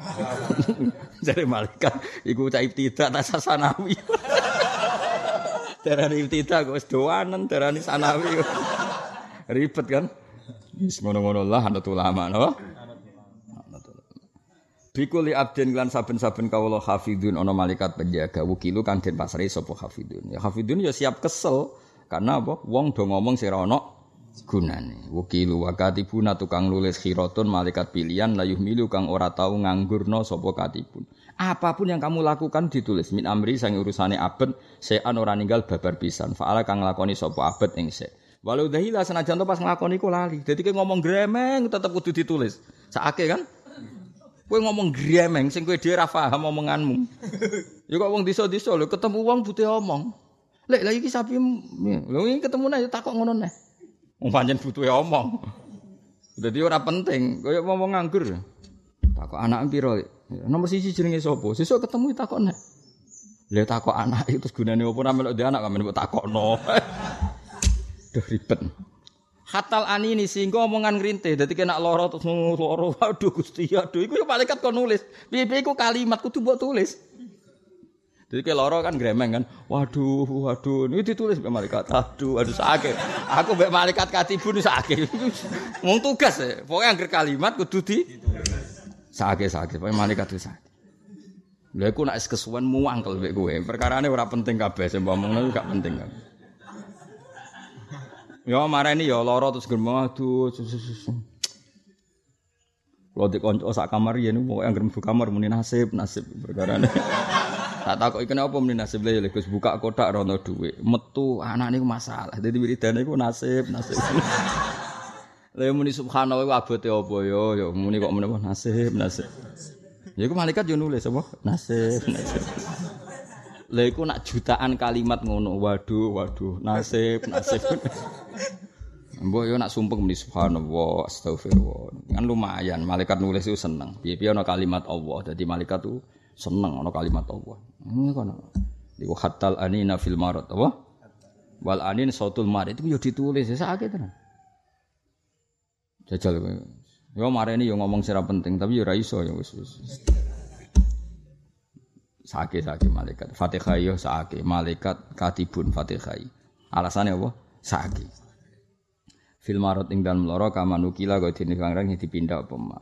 Jadi malaikat iku cah tidak tak sasanawi. Darani ibtida kok wis doanen, darani sanawi. Ribet kan? Wis ngono-ngono lah anut ulama, no? Bikuli abdin lan saben-saben kawula hafidun ana malaikat penjaga wukilu kan den pasrai sapa hafidun. Ya hafidun ya siap kesel karena apa? Wong do ngomong sira ana gunane. Wukilu wa katibuna tukang nulis khiratun malaikat pilihan la yuhmilu kang ora tau nganggurno sapa katibun. Apa pun yang kamu lakukan ditulis min amri sang urusane abet sean ora ninggal babar pisan. Fa'ala kang nglakoni sapa abet ing se. Walau dahila senajan to pas nglakoni ku lali. Dadi ngomong gremeng tetep kudu ditulis. Sakake kan? Kowe ngomong gremeng sing kowe dhewe ra paham omonganmu. Ya kok wong disa-disa lho ketemu wong butuh omong. Lek lagi sapi lho iki ketemu nek takok ngono neh. Wong pancen butuh omong. Dadi ora penting, koyo ngomong nganggur. Takok anak piro? Nomor sisi jenenge sapa? Sesuk ketemu takok nek. Lah takok anak itu gunane opo namel dia anak kamen takokno. Duh ribet. Hatal ani ini sehingga omongan ngrintih dadi kena lara terus lara aduh Gusti aduh iku ya malaikat kon nulis. Piye-piye iku kalimat kudu mbok tulis. Jadi kayak loro kan gremeng kan, waduh, waduh, ini ditulis mbak malaikat, aduh, aduh sakit. Aku mbak malaikat katibun sakit. Mau tugas ya, pokoknya angker kalimat kudu di Sakit-sakit, pokoknya malaikat itu sakit. Lha iku nek kesuwen muangkel mek kowe. Perkarane ora penting kabeh, sing ngomongno gak penting kan. Ya marani ya lara terus gremeng aduh. Kalau di konco sak kamar ya ini pokoknya mlebu kamar muni nasib nasib perkarane. Tak takut ikan apa muni nasib lha Gus buka kotak rono dhuwit. Metu anak niku masalah. Dadi wiridane iku nasib nasib. Lha muni subhanallah iku abote apa ya? Ya muni kok menapa nasib, nasib. Ya iku malaikat yo nulis apa? Nasib, nasib. Lha iku nak jutaan kalimat ngono. Waduh, waduh, nasib, nasib. Mbok yo nak sumpeng muni subhanallah, astagfirullah. Kan lumayan malaikat nulis itu seneng. Piye-piye ana kalimat Allah. Dadi malaikat tuh seneng ana kalimat Allah. Ini kan. Iku hatal anina fil marad apa? Wal anin sautul marad itu yo ditulis ya sakit tenan. Jajal kowe. Yo mareni yo ngomong sira penting tapi yo ora iso yo wis wis. Sake sake malaikat. Fatihah yo sake malaikat katibun Fatihah. Alasannya apa? Sake. Fil marot ing dalem loro kamanukila kok dene kangrang dipindah apa ma.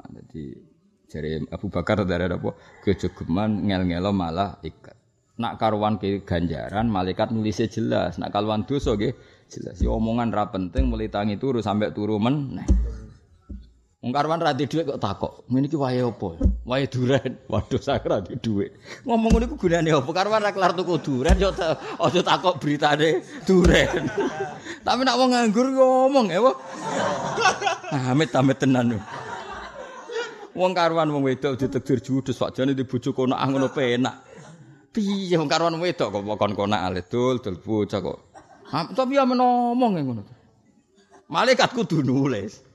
Jare Abu Bakar dari apa kejogeman ngel-ngelo malah ikat. Nak karuan ke ganjaran malaikat nulisnya jelas. Nak karuan dosa nggih jelas. Ya omongan ra penting mulai tangi turu sampai turu men. Nah. Wong karwan ra kok takok. Ngene iki wae apa? Wae duren. Waduh sak ra dhuwit. Ngomong ngene iku gunane apa? Karwan ra kelar tuku duren yo aja takok beritane duren. Tapi nak wong nganggur ngomong ya, Pak. Nah, amit amit tenan. Wong karuan wong wedok ditegdir judes sakjane di bojo kono ah ngono penak. Piye wong karuan wedok kok kon konak ale dul dul bocah kok. Ha, tapi ya menomong ngono. Malaikat kudu nulis.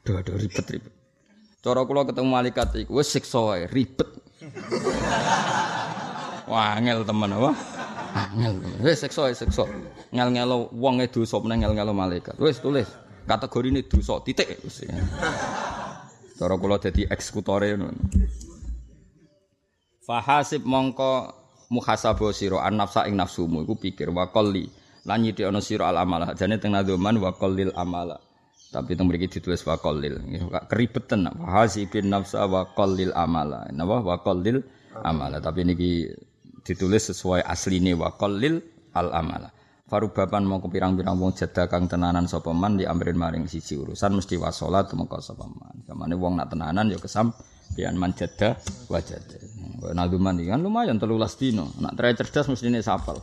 Aduh aduh ribet ribet. Cara kula ketemu malaikat iku wis siksa wae, ribet. Wah, angel temen apa? Angel. Wis siksa wae siksa. Ngel-ngelo wong e dosa meneng ngel-ngelo malaikat. Wis tulis. Kategorine dosa titik wis. Cara kula dadi eksekutore ngono. Fahasib mongko muhasabah sira an nafsa ing nafsumu iku pikir wa qalli. Lan nyithik ana sira al amala. Jane teng nadzuman wa qallil amala. Tapi teng mriki ditulis wa qallil. Keribetan fahasibin nafsa wa qallil amala. Napa? Wa qallil amala. Tapi niki ditulis sesuai asline wa qallil al amala Farubapan mau pirang-pirang wong jeda kang tenanan sapa man di amrin maring siji urusan mesti wasolat mengko sapa man. Kamane wong nak tenanan ya kesam pian man jeda wajada. Iki kan lumayan 13 dino. Nak trai cerdas mesti ne sapal.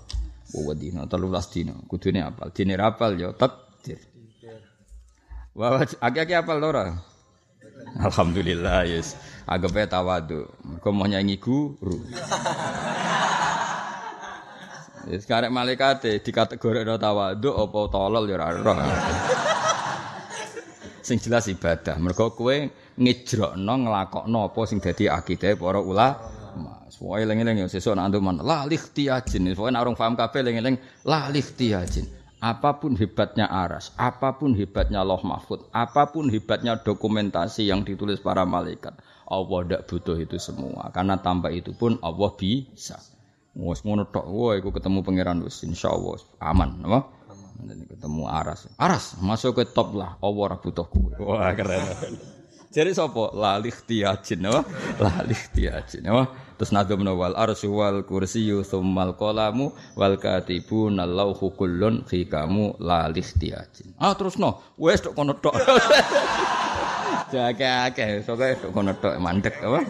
Wa dino 13 dino. Kudune apal. Dine rapal ya takdir. Wah, aki-aki apal ora? Alhamdulillah, yes. Agape tawadu. Kau mau nyanyi guru. Karek malaikat di kategori ada tawadhu apa tolol ya ora roh. sing jelas ibadah. Mergo kowe ngejrokno nglakokno apa sing dadi akidah para ulama. Soale eling-eling ya sesuk nak antuman la likhtiyajin. Pokoke nek orang paham kabeh eling-eling la. Apa pun hebatnya aras, apa pun hebatnya loh mahfud, apa pun hebatnya dokumentasi yang ditulis para malaikat, Allah tidak butuh itu semua. Karena tanpa itu pun Allah bisa. Wes ngono tok, wah iku ketemu pangeran wis insyaallah aman, apa? Nanti ketemu Aras. Aras masuk ke top lah, Allah ora butuh kowe. Wah keren. Jadi sapa? La likhtiyajin, apa? La likhtiyajin, apa? Terus nadum wal arsy wal kursiyyu tsummal qalamu wal katibun lauhu kullun fi kamu la likhtiyajin. Ah terus no, wes tok kono tok. Jaga akeh, soke tok kono tok mandek apa?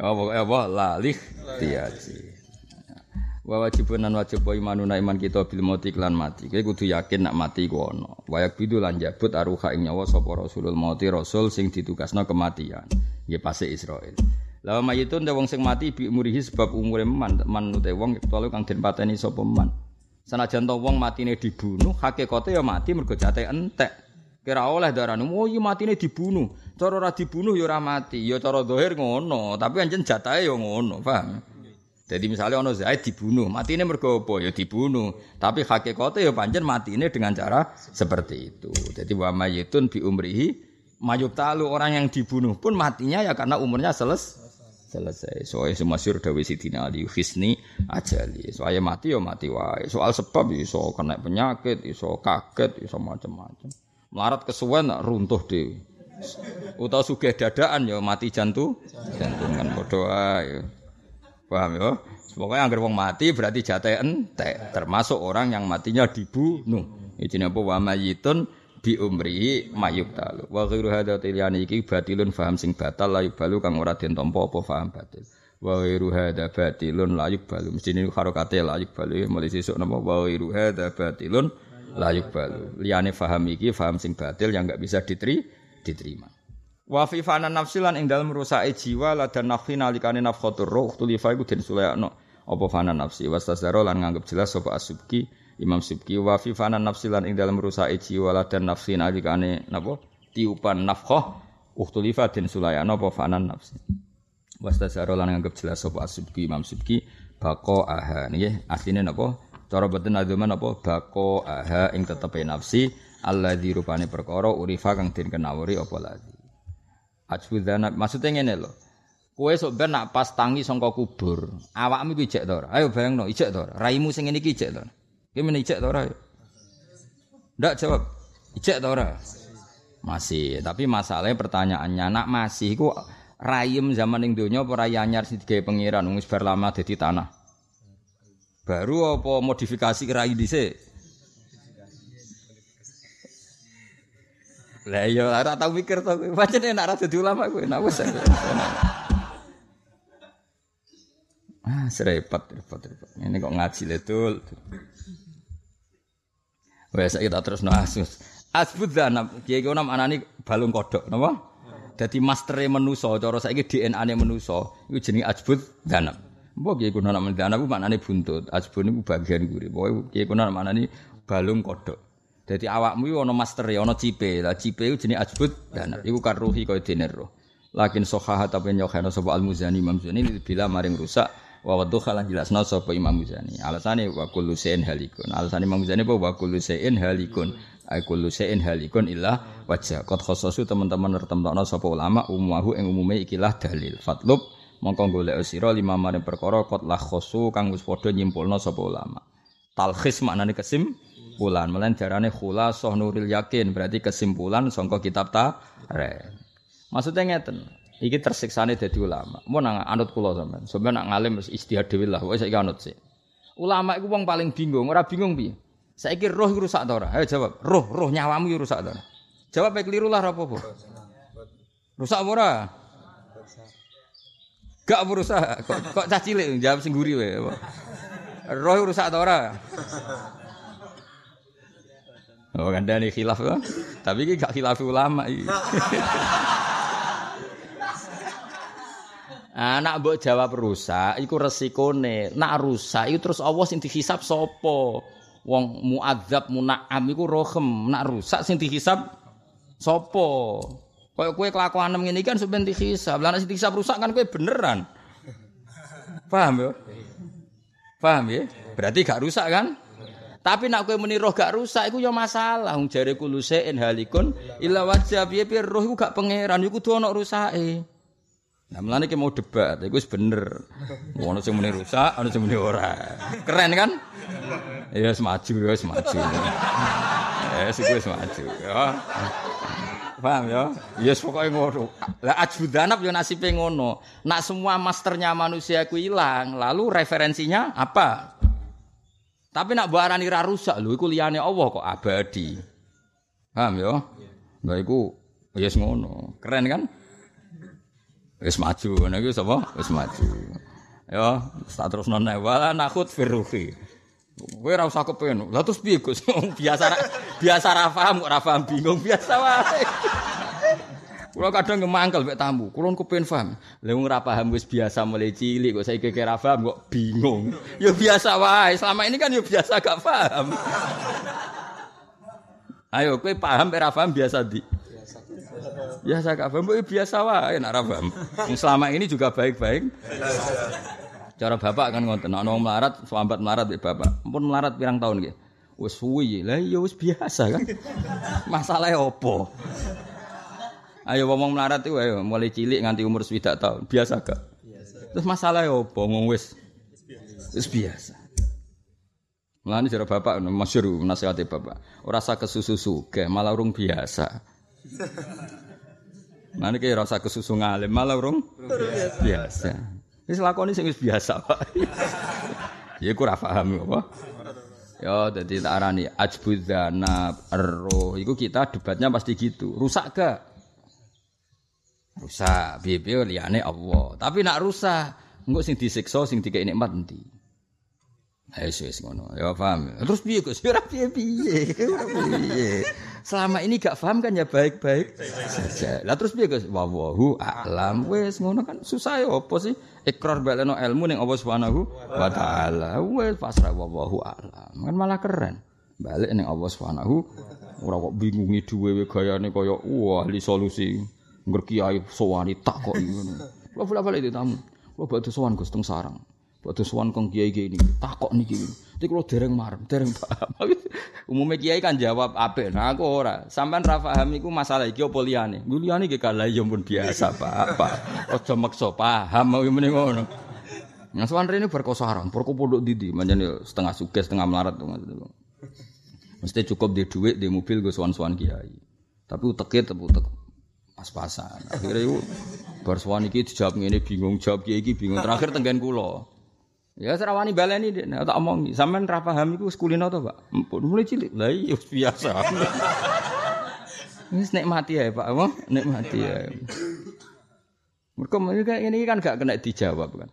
Apa apa? Lalih. Tiaji wa wajibun nan wajib wa imanuna iman kita bil mati lan mati. Kowe kudu yakin nak mati ku ana wayak bidu lan jabut aruha ing nyawa sapa rasulul mauti rasul sing ditugasno kematian. Nggih pase Israil. Lawa mayitun te wong sing mati bi umurihi sebab umure man man te wong telu kang den pateni sapa man. Sanajan to wong matine dibunuh hakikate ya mati mergo jate entek kira oleh darane oh iya matine dibunuh Cara ora dibunuh ya ora mati, ya cara dohir ngono, tapi anjen jatahe ya ngono, paham? Jadi misalnya ono Zaid dibunuh, matine mergo apa? Ya dibunuh. Tapi hakikate ya pancen matine dengan cara seperti itu. Jadi wa mayyitun bi umrihi mayub talu orang yang dibunuh pun matinya ya karena umurnya seles selesai. Soalnya semasyur Dawi Sidina Ali Hisni ajali. Soalnya mati ya mati wae. Soal sebab iso kena penyakit, iso kaget, iso macam-macam. Melarat kesuwen runtuh deh. Utawa sugih dadaan ya mati jantung, jantung kan padha wae. Paham ya? Pokoknya anggar wong mati berarti jatah entek, termasuk orang yang matinya dibunuh. Iki apa wa mayitun bi umri mayuk talu. Wa ghairu hadza tilani iki batilun faham sing batal la balu kang ora den tampa apa faham batil. Wa ghairu hadza batilun la balu. Mesti ini harokate la balu mulai sesuk napa wa ghairu hadza batilun la balu. Liyane faham iki faham sing batil yang enggak bisa diterima diterima. Wa fi fana nafsi lan ing dalem rusake jiwa la dan nafsi nalikane nafkhatur ruh tulifa iku den sulayakno apa fana nafsi? Wastasaro lan nganggep jelas sapa asubki Imam Subki. Wa fi fana nafsi lan ing dalem rusake jiwa la dan nafsi nalikane napa? Tiupan nafkhah uktulifa den sulayakno apa fana nafsi? Wastasaro lan nganggep jelas sapa asubki Imam Subki. Bako aha nggih asline napa cara boten aduman apa bako aha ing tetepe nafsi di rupane perkara urifa kang den kenawuri apa lagi. Ajbudana maksudnya ngene lho. Kowe sok ben nak pas tangi sangka kubur, awakmu iki ijek to? Ayo bayangno ijek to? Raimu sing ngene iki ijek to. Ki men ijek to ora? Ndak jawab. Ijek to ora? Masih, tapi masalahnya pertanyaannya nak masih iku rayem zaman ning donya apa rai anyar sing digawe pangeran wis bar dadi tanah. Baru apa modifikasi rai dhisik? Lah iya ora tau mikir to kowe. Pancen enak ra dadi ulama kowe. Enak wis. Ah, serepot, repot, repot. Ini kok ngaji letul. Wes kita terus no asus. Asbud zanab, kau nam anani balung kodok, napa? Dadi mastere manusa, cara saiki DNA-ne manusa, iku jenenge ajbud danab. Mbok kiye kuna nama danab maknane buntut, ajbud niku bagian guri. Pokoke kiye kuna maknane balung kodok. Dadi awakmu iku ana mastere, ana cipe. Lah cipe iku jenenge ajbud danab. Iku karuhi kaya dene roh. Lakin sohaha tapi nyokhana sapa al-Muzani Imam Muzani bila maring rusak wa wadhu khalan jelasna sapa Imam Muzani. Alasane wa kullu shay'in halikun. Alasane Imam Muzani apa wa kullu shay'in halikun. Ai kullu shay'in halikun illa wajah. Qad khassasu teman-teman nertemtokno sapa ulama umumahu ing umume ikilah dalil. Fatlub mongko golek sira lima maring perkara qad la khassu kang wis padha nyimpulna sapa ulama. Talkhis maknane kesimpulan. Melen darane khulasah nuril yakin berarti kesimpulan sangka kitab tarikh. Maksudnya ngeten, iki tersiksane dadi ulama. Mau nang anut kula sampean. Sampeyan nak ngalim wis istihad dhewe lah, saiki anut sih. Ulama iku wong paling bingung, ora bingung piye? Saiki roh rusak ta ora? Ayo jawab. Roh, roh nyawamu rusak ta ora? Jawab keliru lah apa-apa. Rusak apa ora? Gak rusak. Kok, kok cah cilik jawab sing guri wae. Roh rusak ta ora? Oh, kandhane khilaf kan? Tapi iki gak khilaf ulama iki. Anak mbok jawab rusak iku resikone. Nak rusak iku terus Allah sing dihisab sapa? Wong muadzab muna'am iku rohem. Nak rusak sing dihisab sapa? Kayak kowe kelakuan ngene iki kan dihisab. Lah nek sing dihisab rusak kan kowe beneran. Paham ya? Paham ya? Berarti gak rusak kan? Tapi nak kowe muni roh gak rusak iku ya masalah. Wong jare kulusein halikun illa wajah piye-piye roh iku gak pangeran iku kudu ana rusake. Nah, melane ki mau debat, iku wis bener. Ono sing muni rusak, ono sing muni ora. Keren kan? Ya semaju, ya semaju. Ya sik wis maju, ya. Paham ya? Ya yes, pokoke ngono. Lah ajudanap ya nasibe ngono. Nak semua masternya manusia ku hilang, lalu referensinya apa? Tapi nak arani ra rusak lho iku liyane Allah kok abadi. Paham ya? Lah iku ya yes, ngono. Keren kan? Wis maju, ngono iku sapa? Wis maju. Ya, tak terus nona wala nakut firruhi. Kowe ora usah kepen. Lah terus piye Gus? biasa biasa ra paham ra paham bingung biasa wae. Kulo kadang ngemangkel mek tamu, kulo kepen paham. Lah wong ora paham wis biasa mulai cilik kok saiki kira paham kok bingung. Ya biasa wae. Selama ini kan ya biasa gak paham. Ayo kowe paham ora paham biasa di. Biasa gak paham, biasa wae nak ra. Selama ini juga baik-baik. Cara bapak kan ngoten, ana wong melarat, sambat melarat mbek bapak. Ampun melarat pirang tahun nggih. Wis suwi, lah ya wis biasa kan. Masalahnya opo? Ayo ngomong melarat itu ayo mulai cilik nganti umur swidak tahun. Biasa gak? Biasa. Terus masalahnya opo? Ngomong wis wis biasa. Mulane jare bapak masyhur nasihate bapak. Ora usah kesusu sugih, malah urung biasa. Mana kayak rasa kesusu ngalim malah urung biasa. Ini lakoni sing biasa pak. Ya aku paham apa. Ya, jadi tak arani ajbudzana ero. Iku kita debatnya pasti gitu. Rusak gak? Rusak. Bibi liane Allah. Tapi nak rusak, enggak sing disiksa, sing dikei nikmat nanti. Ayo wis ngono. Ya paham. Terus piye Gus? Ora piye-piye. Piye. Selama ini gak paham kan ya baik-baik saja. Lah terus piye Gus? Wallahu a'lam. Wis ngono kan susah ya apa sih? Ikrar baleno ilmu ning Allah Subhanahu wa taala. Pasrah wallahu a'lam. Kan malah keren. Balik ning Allah Subhanahu ora kok bingungi duwe gayane kaya wah ahli solusi. Ngerkiai sowani tak kok ngono. Kula bolak-balik tamu. Kula badhe sowan Gus teng sarang. Badhe sowan kong kiai-kiai niki. Takok niki. Tapi kalau dereng marem, dereng paham. Umumnya kiai kan jawab apa? Nah aku ora. Sampai ra paham iku masalah iki apa liyane? Nggo liyane iki kalah ya pun biasa, Pak. Apa? Aja maksa paham mau meneh ngono. Nah, sowan rene berkosaran, pondok didi, manjane setengah sukses, setengah melarat tuh Mesti cukup di duit, di mobil gue sowan-sowan kiai. Tapi uteke tetep utek pas-pasan. Akhirnya itu sowan iki dijawab ngene bingung, jawab kiai iki bingung. Terakhir tenggen kula. Ya serawani baleni dek, tak omong, sampean ra paham iku kulino to, Pak? Mpun mulai cilik. Lah iya biasa. Wis nikmati ya, Pak. Apa? Nikmati ya. Mereka ini kan gak kena dijawab kan.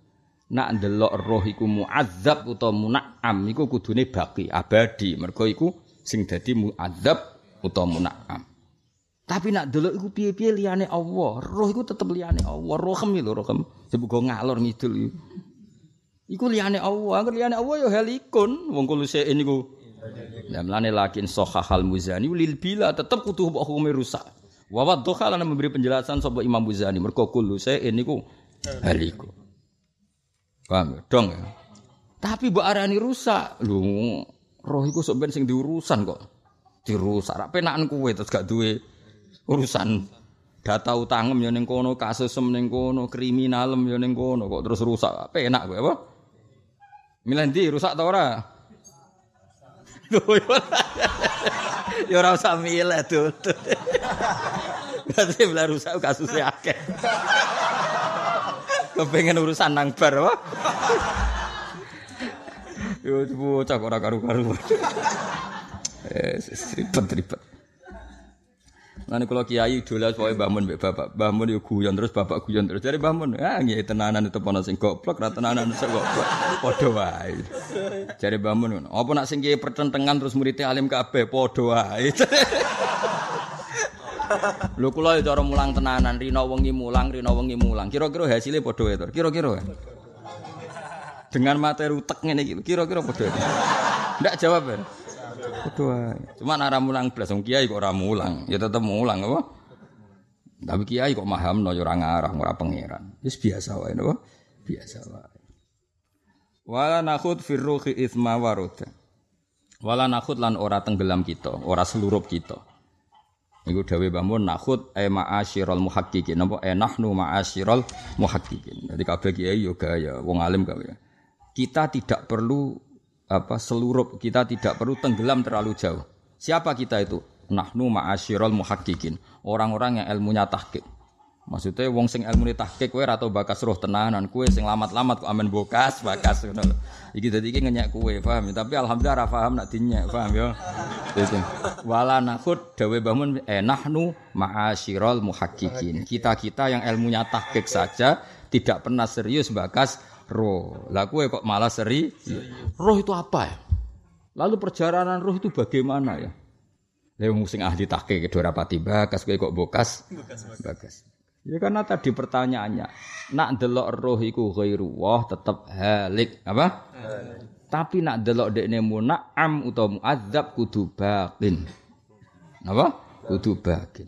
Nak ndelok roh iku muadzab utawa munakam iku kudune baki abadi. Mergo iku sing dadi muadzab utawa munakam. Tapi nak delok iku piye-piye liyane Allah. Roh iku tetep liyane Allah. Rohem lho rohem. Sebab ngalor ngidul iku. Iku liyane Allah. Angger liyane Allah ya halikun. Wong kulo sik niku. Ya mlane lakin sahahal muzani lil bila tetep kudu hukume rusak. Wa wadduha lan memberi penjelasan sapa Imam Muzani mergo kulo sik niku halikun. Paham ya? Dong ya. Tapi mbok arani rusak. Lho roh iku sok ben sing diurusan kok. Dirusak. Ra penakan kuwe terus gak duwe urusan data utangem ya ning kono, kasusem ning kono, kriminalem ya ning kono kok terus rusak. Apa enak kowe apa? Milih ndi rusak ta ora? ya ora usah milih tuh. Berarti belah rusak kasusnya akeh. Kepengen urusan nang bar apa? Yo bocah ora karu-karu. Eh, ribet-ribet. Nanti kalau kiai dolas Mun mbek bapak. Mbah Mun yo guyon terus bapak guyon terus. Jadi Mbah Mun, ah nggih tenanan itu ana sing goblok, ra tenanan sing goblok. Padha wae. Jare Mbah Mun, apa nak sing kiai pertentangan terus muridnya alim kabeh padha wae. Lho kula cara mulang tenanan, rina wengi mulang, rina wengi mulang. Kira-kira hasilnya padha wae to. Kira-kira. Dengan materi utek ngene iki, kira-kira padha. Ndak jawab ya. Padha Cuma ora mulang blas wong kiai kok ora mulang, ya tetep mulang apa? Tapi kiai kok mahamno ya ora ngarah ora pangeran. Wis biasa wae napa? Biasa wae. Wala nakhud fir ruhi itsma waruda. Wala nakhud lan ora tenggelam kita, ora seluruh kita. Iku dawe bangun nakhud e ma'asyiral muhaqqiqin. Napa e nahnu ma'asyiral muhaqqiqin. Jadi kabeh kiai yo gaya wong alim kabeh. Kita tidak perlu apa seluruh kita tidak perlu tenggelam terlalu jauh. Siapa kita itu? Nahnu ma'asyiral muhaqqiqin. Orang-orang yang ilmunya tahqiq. Maksudnya wong sing ilmu tahqiq kowe ora tau bakas roh tenanan, kowe sing lamat-lamat kok amen bokas, bakas ngono. Iki dadi iki ngenyek kowe, paham ya? Tapi alhamdulillah ora paham nak dinyek, paham ya? Dadi wala nakhud dawe bangun eh nahnu ma'asyiral muhaqqiqin. Kita-kita yang ilmunya tahqiq saja tidak pernah serius bakas roh. Lah kowe kok malah seri? Roh itu apa ya? Lalu perjalanan roh itu bagaimana ya? Lah wong sing ahli tahqiq kedua rapati bakas kowe kok bokas? Bakas. Ya karena tadi pertanyaannya, nak delok roh iku ghairu wah tetep halik, apa? Tapi nak delok dekne am utawa muadzab kudu bakin. Apa? Kudu bakin.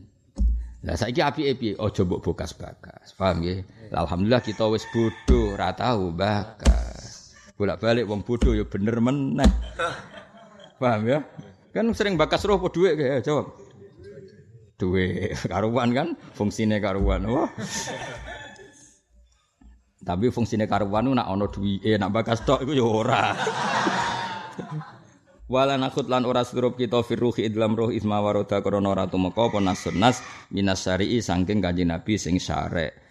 Lah saiki apike piye? Aja mbok bokas-bakas. Paham nggih? Alhamdulillah kita wis bodoh, ora tahu bakas. Bolak-balik wong bodoh ya bener meneh. Paham ya? Kan sering bakas roh apa dhuwit kayak jawab. Duit karuan kan fungsine karuan. Wah. Tapi fungsine karuan nak ana duwike, nak bakas tok iku ya ora. Wala nakut lan ora surup kita firruhi dalam roh isma waroda krana ora tumeka apa nas minas syari'i saking kanjeng Nabi sing syarek.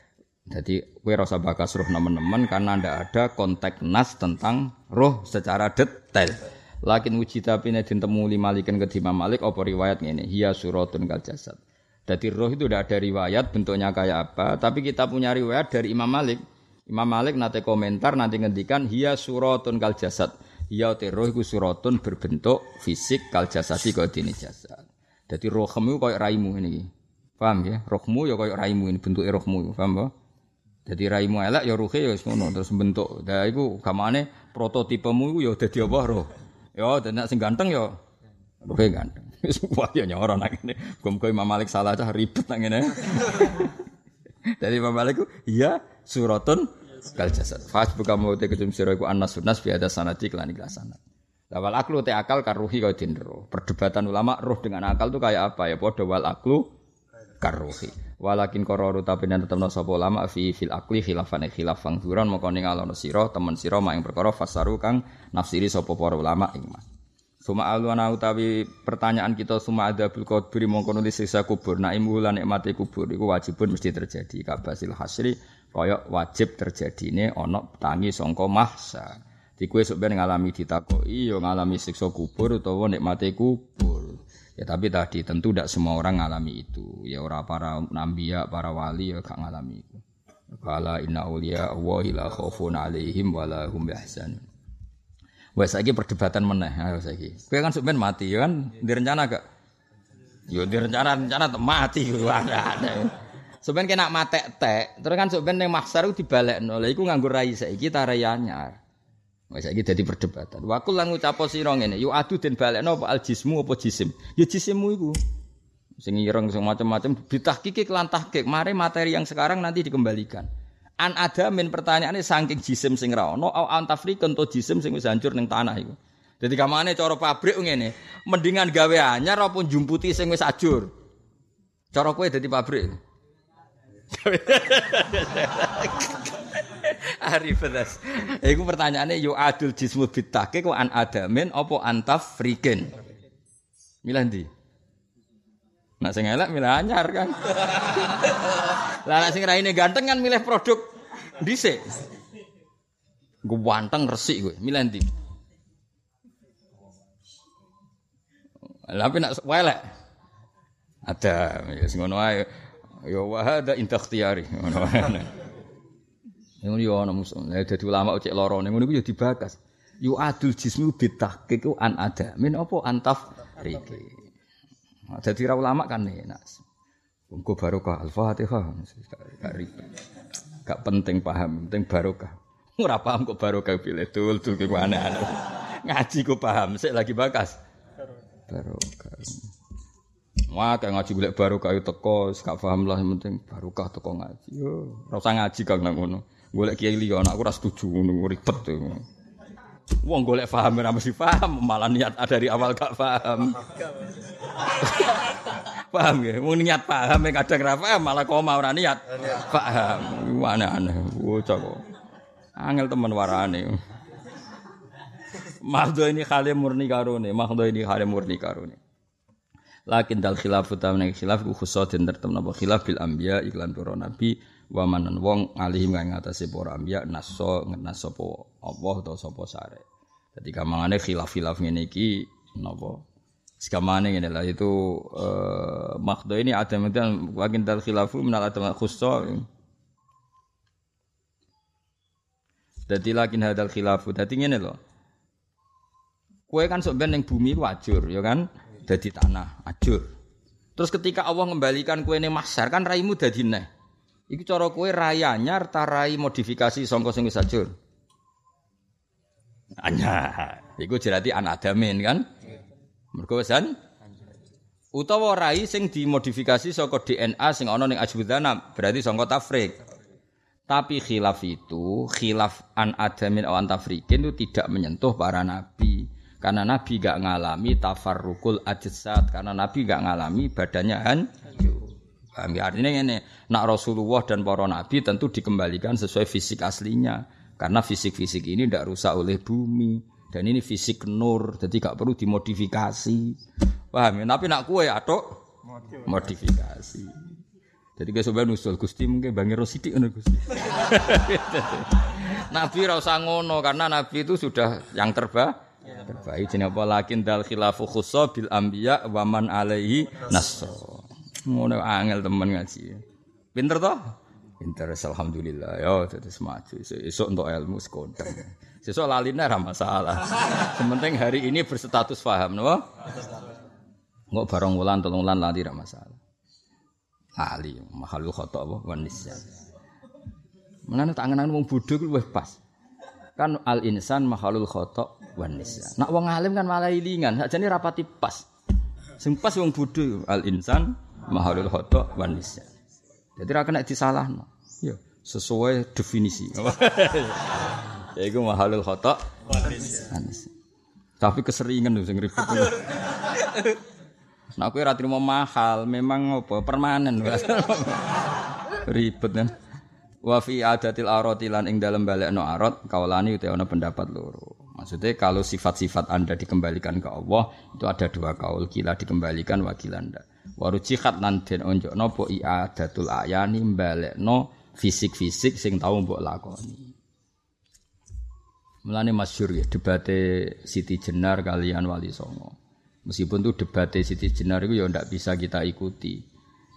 Jadi kowe rasa bakas roh nemen-nemen karena ndak ada konteks nas tentang roh secara detail. Lakin uji tapi nek ditemu limalikan ke Imam Malik apa riwayat ngene, hiya suratun kal jasad. Jadi roh itu tidak ada riwayat bentuknya kayak apa, tapi kita punya riwayat dari Imam Malik. Imam Malik nanti komentar nanti ngendikan hiya suratun kal jasad Ya te roh iku suratun berbentuk fisik kal kaya dene jasad. Dadi rohmu kaya raimu ini. Paham ya? Rohmu ya kaya raimu ini bentuke rohmu, paham ba? Dadi raimu elek ya ruhe ya ngono terus bentuk. Lah iku gamane prototipemu iku ya dadi apa roh. Ya dan sing ganteng ya ruhe ganteng. Wis ya nyoro nang ngene. Muga Imam Malik salah cah ribet nang ngene. Dadi Imam Malik iya suratun kal jasad. Fas buka mau te kecum sira iku anas sunas bi ada sanati kelan ikhlas sanat. Lawal aklu te akal karuhi kau dindro. Perdebatan ulama roh dengan akal tuh kayak apa ya? Podo wal aklu karuhi. Walakin kororu tapi dan tetap sapa ulama fi fil akli khilafan khilaf fangduran mongko ningalono sira temen sira mak ing perkara fasaru kang nafsiri sapa para ulama ing Suma alwana utawi pertanyaan kita suma ada bil kubur mongko nulis siksa kubur. Nah imu lan nikmati kubur iku wajibun mesti terjadi kabasil hasri kaya wajib terjadine ana tangi sangka mahsa. Di kowe sok ben ngalami ditakoki ya ngalami siksa kubur utawa nikmate kubur. Ya tapi tadi tentu tidak semua orang ngalami itu. Ya ora para nabi para wali ya gak ngalami itu. Kala inna auliya wa la khaufun alaihim wa la hum. Wes saiki perdebatan meneh ayo saiki. Kowe kan ben mati ya kan direncana gak? Yo direncana-rencana mati ku Sebenarnya kena mate tek, terus kan sebenarnya maksar itu dibalekno. Lha iku nganggo rai saiki ta rai anyar. Wis saiki dadi perdebatan. Wa kul lan ngucapo sira ngene, yo adu den balekno apa al jismu apa jisim? Yo jisimmu iku. Sing ireng sing macam-macam ditahkiki kelan tahkik, mari materi yang sekarang nanti dikembalikan. An ada min pertanyaannya saking jisim sing ra ono au antafrikun to jisim sing wis hancur ning tanah iku. Dadi kamane cara pabrik ngene, mendingan gawe anyar apa jumputi sing wis ajur. Cara kowe dadi pabrik. Arif das. Iku pertanyaannya yo adul jismu bitake kok an adamin apa antaf friken. Milih ndi? Nak sing elek milih anyar kan. Lah nak sing raine ganteng kan milih produk dhisik. Gue wanteng resik gue, milih ndi? Lah nak welek. Ada, ya ngono ae. Ya wa hada inta ikhtiyari. Ngono yo ana musuh. Lah dadi ulama cek loro ngono iku yo dibakas. Yu adul jismu bitahqiq an ada. Min apa antaf riki. Dadi ra ulama kan enak. Engko barokah Al-Fatihah. Gak ribet. Gak penting paham, penting barokah. Ora paham kok barokah pilih tul tul ki aneh-aneh. Ngaji kok paham, sik lagi bakas. Barokah. Wah, kayak ngaji golek baru kayu teko, gak paham lah yang penting barokah teko ngaji. Yo, ngaji kang ngono. Golek kiai liya aku ora setuju ngono ribet tuh. Wong golek paham ora mesti paham, malah niat dari awal gak paham. paham ya? Wong niat paham yang kadang ra paham malah koma ora niat. Paham. Aneh-aneh. Bocah kok. Angel temen warane. Mahdo ini khale murni karone, mahdo ini khale murni karone. Lakin dal khilaf utawa khilaf ku khusus den tertem khilaf bil anbiya iklan para nabi wa manan wong alihim kang ngatasi para anbiya naso ngenas sapa Allah utawa sapa sare. Dadi kamangane khilaf-khilaf ngene iki napa Sekamane ngene lah itu uh, makdo ini ada mungkin wakin dal khilafu minal adam khusus Dadi lakin hadal khilafu dadi ngene lho. Kue kan sok ben ning bumi wajur ya kan? dadi tanah, ajur. Terus ketika Allah mengembalikan kue ini masar kan raimu dadi neh. Iku cara kue raya anyar ta rai modifikasi sangka sing wis ajur. Anyar. Iku jerati anadamin kan? Mergo san utawa rai sing dimodifikasi saka DNA sing ana ning ajbudana berarti sangka tafrik. Tapi khilaf itu, khilaf an adamin awan tafrikin itu tidak menyentuh para nabi. Karena Nabi gak ngalami tafarrukul ajsad, karena Nabi gak ngalami badannya hancur. Paham ya? Artinya ini, nak Rasulullah dan para Nabi tentu dikembalikan sesuai fisik aslinya. Karena fisik-fisik ini tidak rusak oleh bumi. Dan ini fisik nur, jadi gak perlu dimodifikasi. Paham ya? Tapi nak kue atau modifikasi. Jadi kayak sebenarnya nusul Gusti mungkin bangi rosidik ngono Gusti. Nabi rasa ngono karena Nabi itu sudah yang terbaik terbaik jenenge apa lakin dal khilafu khussa bil anbiya wa man alaihi nasr ngono angel temen ngaji. Pinter toh? Pinter alhamdulillah. Ya terus maju. Esok untuk ilmu sekondang sesuk laline ora masalah. Sementing hari ini berstatus paham no? Nggak barang wulan tolong wulan lali ora masalah. Lali mahalul khata apa? Wanisya Menane tangan wong bodho kuwi pas. Kan al insan mahalul khata wanis. Nak wong alim kan malah ilingan, sajane rapati pas. Sing pas wong bodho al insan mahalul khata wanis. Jadi ra kena disalahno. Ya, sesuai definisi. ya iku mahalul khata wanis. Tapi keseringan lho sing ribet. Nah, aku ora trimo mahal, memang apa permanen. ribet kan. Wa fi adatil arati lan ing dalem balekno arat kaulani utawa pendapat loro. Maksudnya kalau sifat-sifat Anda dikembalikan ke Allah itu ada dua kaul kila dikembalikan wakil Anda. Waru jihad lan den onjok nopo i'adatul ayani no fisik-fisik sing tahu mbok lakoni. Mulane masyhur ya debate Siti Jenar kalian Wali Songo. Meskipun itu debate Siti Jenar itu ya ndak bisa kita ikuti.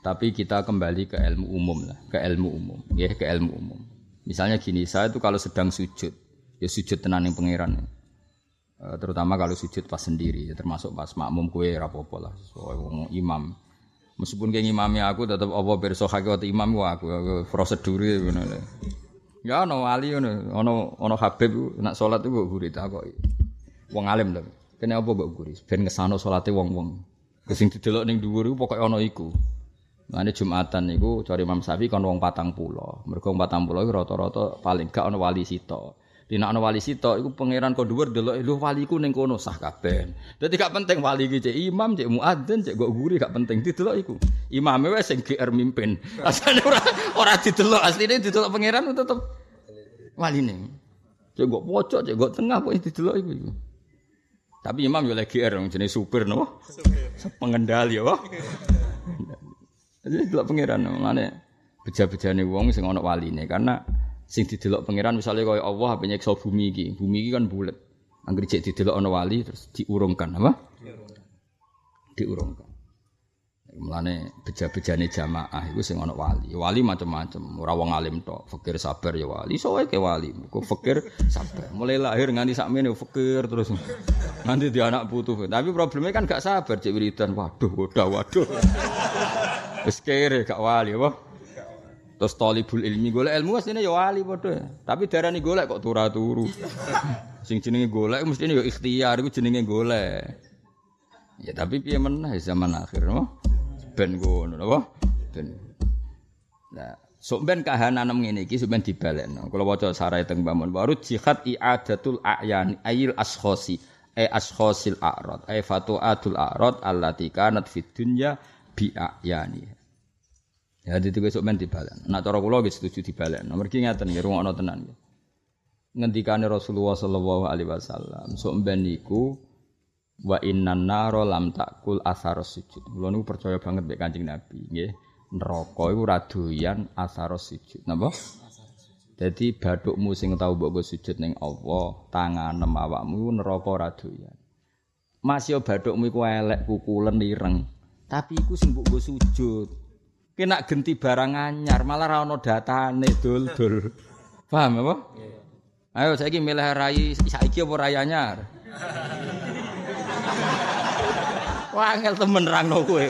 Tapi kita kembali ke ilmu umum lah, ke ilmu umum, ya ke ilmu umum. Misalnya gini, saya itu kalau sedang sujud, ya sujud tenang yang pangeran. Eh, terutama kalau sujud pas sendiri, termasuk pas makmum kue rapopo lah, so, imam. Meskipun kayak imamnya aku tetap apa berso hakikat imam gua aku, prosedur gitu. Ya ono wali ono ono ono Habib nak sholat itu guri tak kok. Wong alim tapi. Kene apa mbok guri? Ben ngesano salate wong-wong. Sing didelok ning dhuwur iku pokoke ana iku. Mane Jumatan niku cari Imam Syafi'i kon wong 40. Mergo wong 40 iku rata-rata paling gak ana wali sito. Dina ana wali sito iku pangeran kok dhuwur delok lho waliku ning kono sah kabeh. Dadi gak penting wali iki cek imam, cek muadzin, cek gok guri gak penting didelok iku. Imame wis sing GR mimpin. Asane ora ora didelok, asline didelok pangeran tetep waline. Cek gok pojok, cek gok tengah kok didelok iku. iku. Tapi imam yo lagi GR jenis supir no. Pengendali ya, Jadi delok pangeran ngene beja-bejane wong sing ana waline karena sing didelok pangeran misalnya kaya Allah apa nyekso bumi iki. Bumi iki kan bulat. Angger cek didelok ana wali terus diurungkan apa? Diurungkan. Mulane beja-bejane jamaah iku sing ana wali. Wali macam-macam, ora wong alim tok. Fakir sabar ya wali, sowe ke wali. Kok fakir sabar. Mulai lahir nganti sakmene fakir terus. Nanti dia anak putu. Tapi problemnya kan gak sabar cek wiridan. Waduh, waduh, waduh. Wis kere gak wali apa? Terus talibul ilmi golek ilmu asline ya wali padha. Tapi darani golek kok turu-turu. Sing jenenge golek mestine ya ikhtiar iku jenenge golek. Ya tapi piye meneh zaman akhir no? Ben ngono napa? Ben. Nah, sok ben kahanan ngene iki sok ben dibalekno. Kula waca sarai teng Mbah Baru jihad i'adatul a'yan ayil ashkhasi ay ashkhasil a'rad ay fatu'atul a'rad allati kanat fid dunya bi a'yani. Ya dadi besok men dibalen. Nak cara kula nggih setuju dibalen. Mergi ngaten nggih rungokno tenan nggih. Ngendikane Rasulullah sallallahu alaihi wasallam, sok ben wa innan naro lam takul asar sujud. Kula niku percaya banget mek Kanjeng Nabi nggih. Neraka iku ora doyan asar sujud. Napa? Jadi badukmu sing tau mbok sujud ning Allah, tanganem awakmu neraka ora doyan. Mas yo iku elek kukulen ireng. Tapi iku sing mbok sujud. Kena genti barang anyar, malah ra ono datane dul-dul. Paham apa? Ayo saiki milih rai saiki apa rai anyar? Wah, angel temen rangno kowe.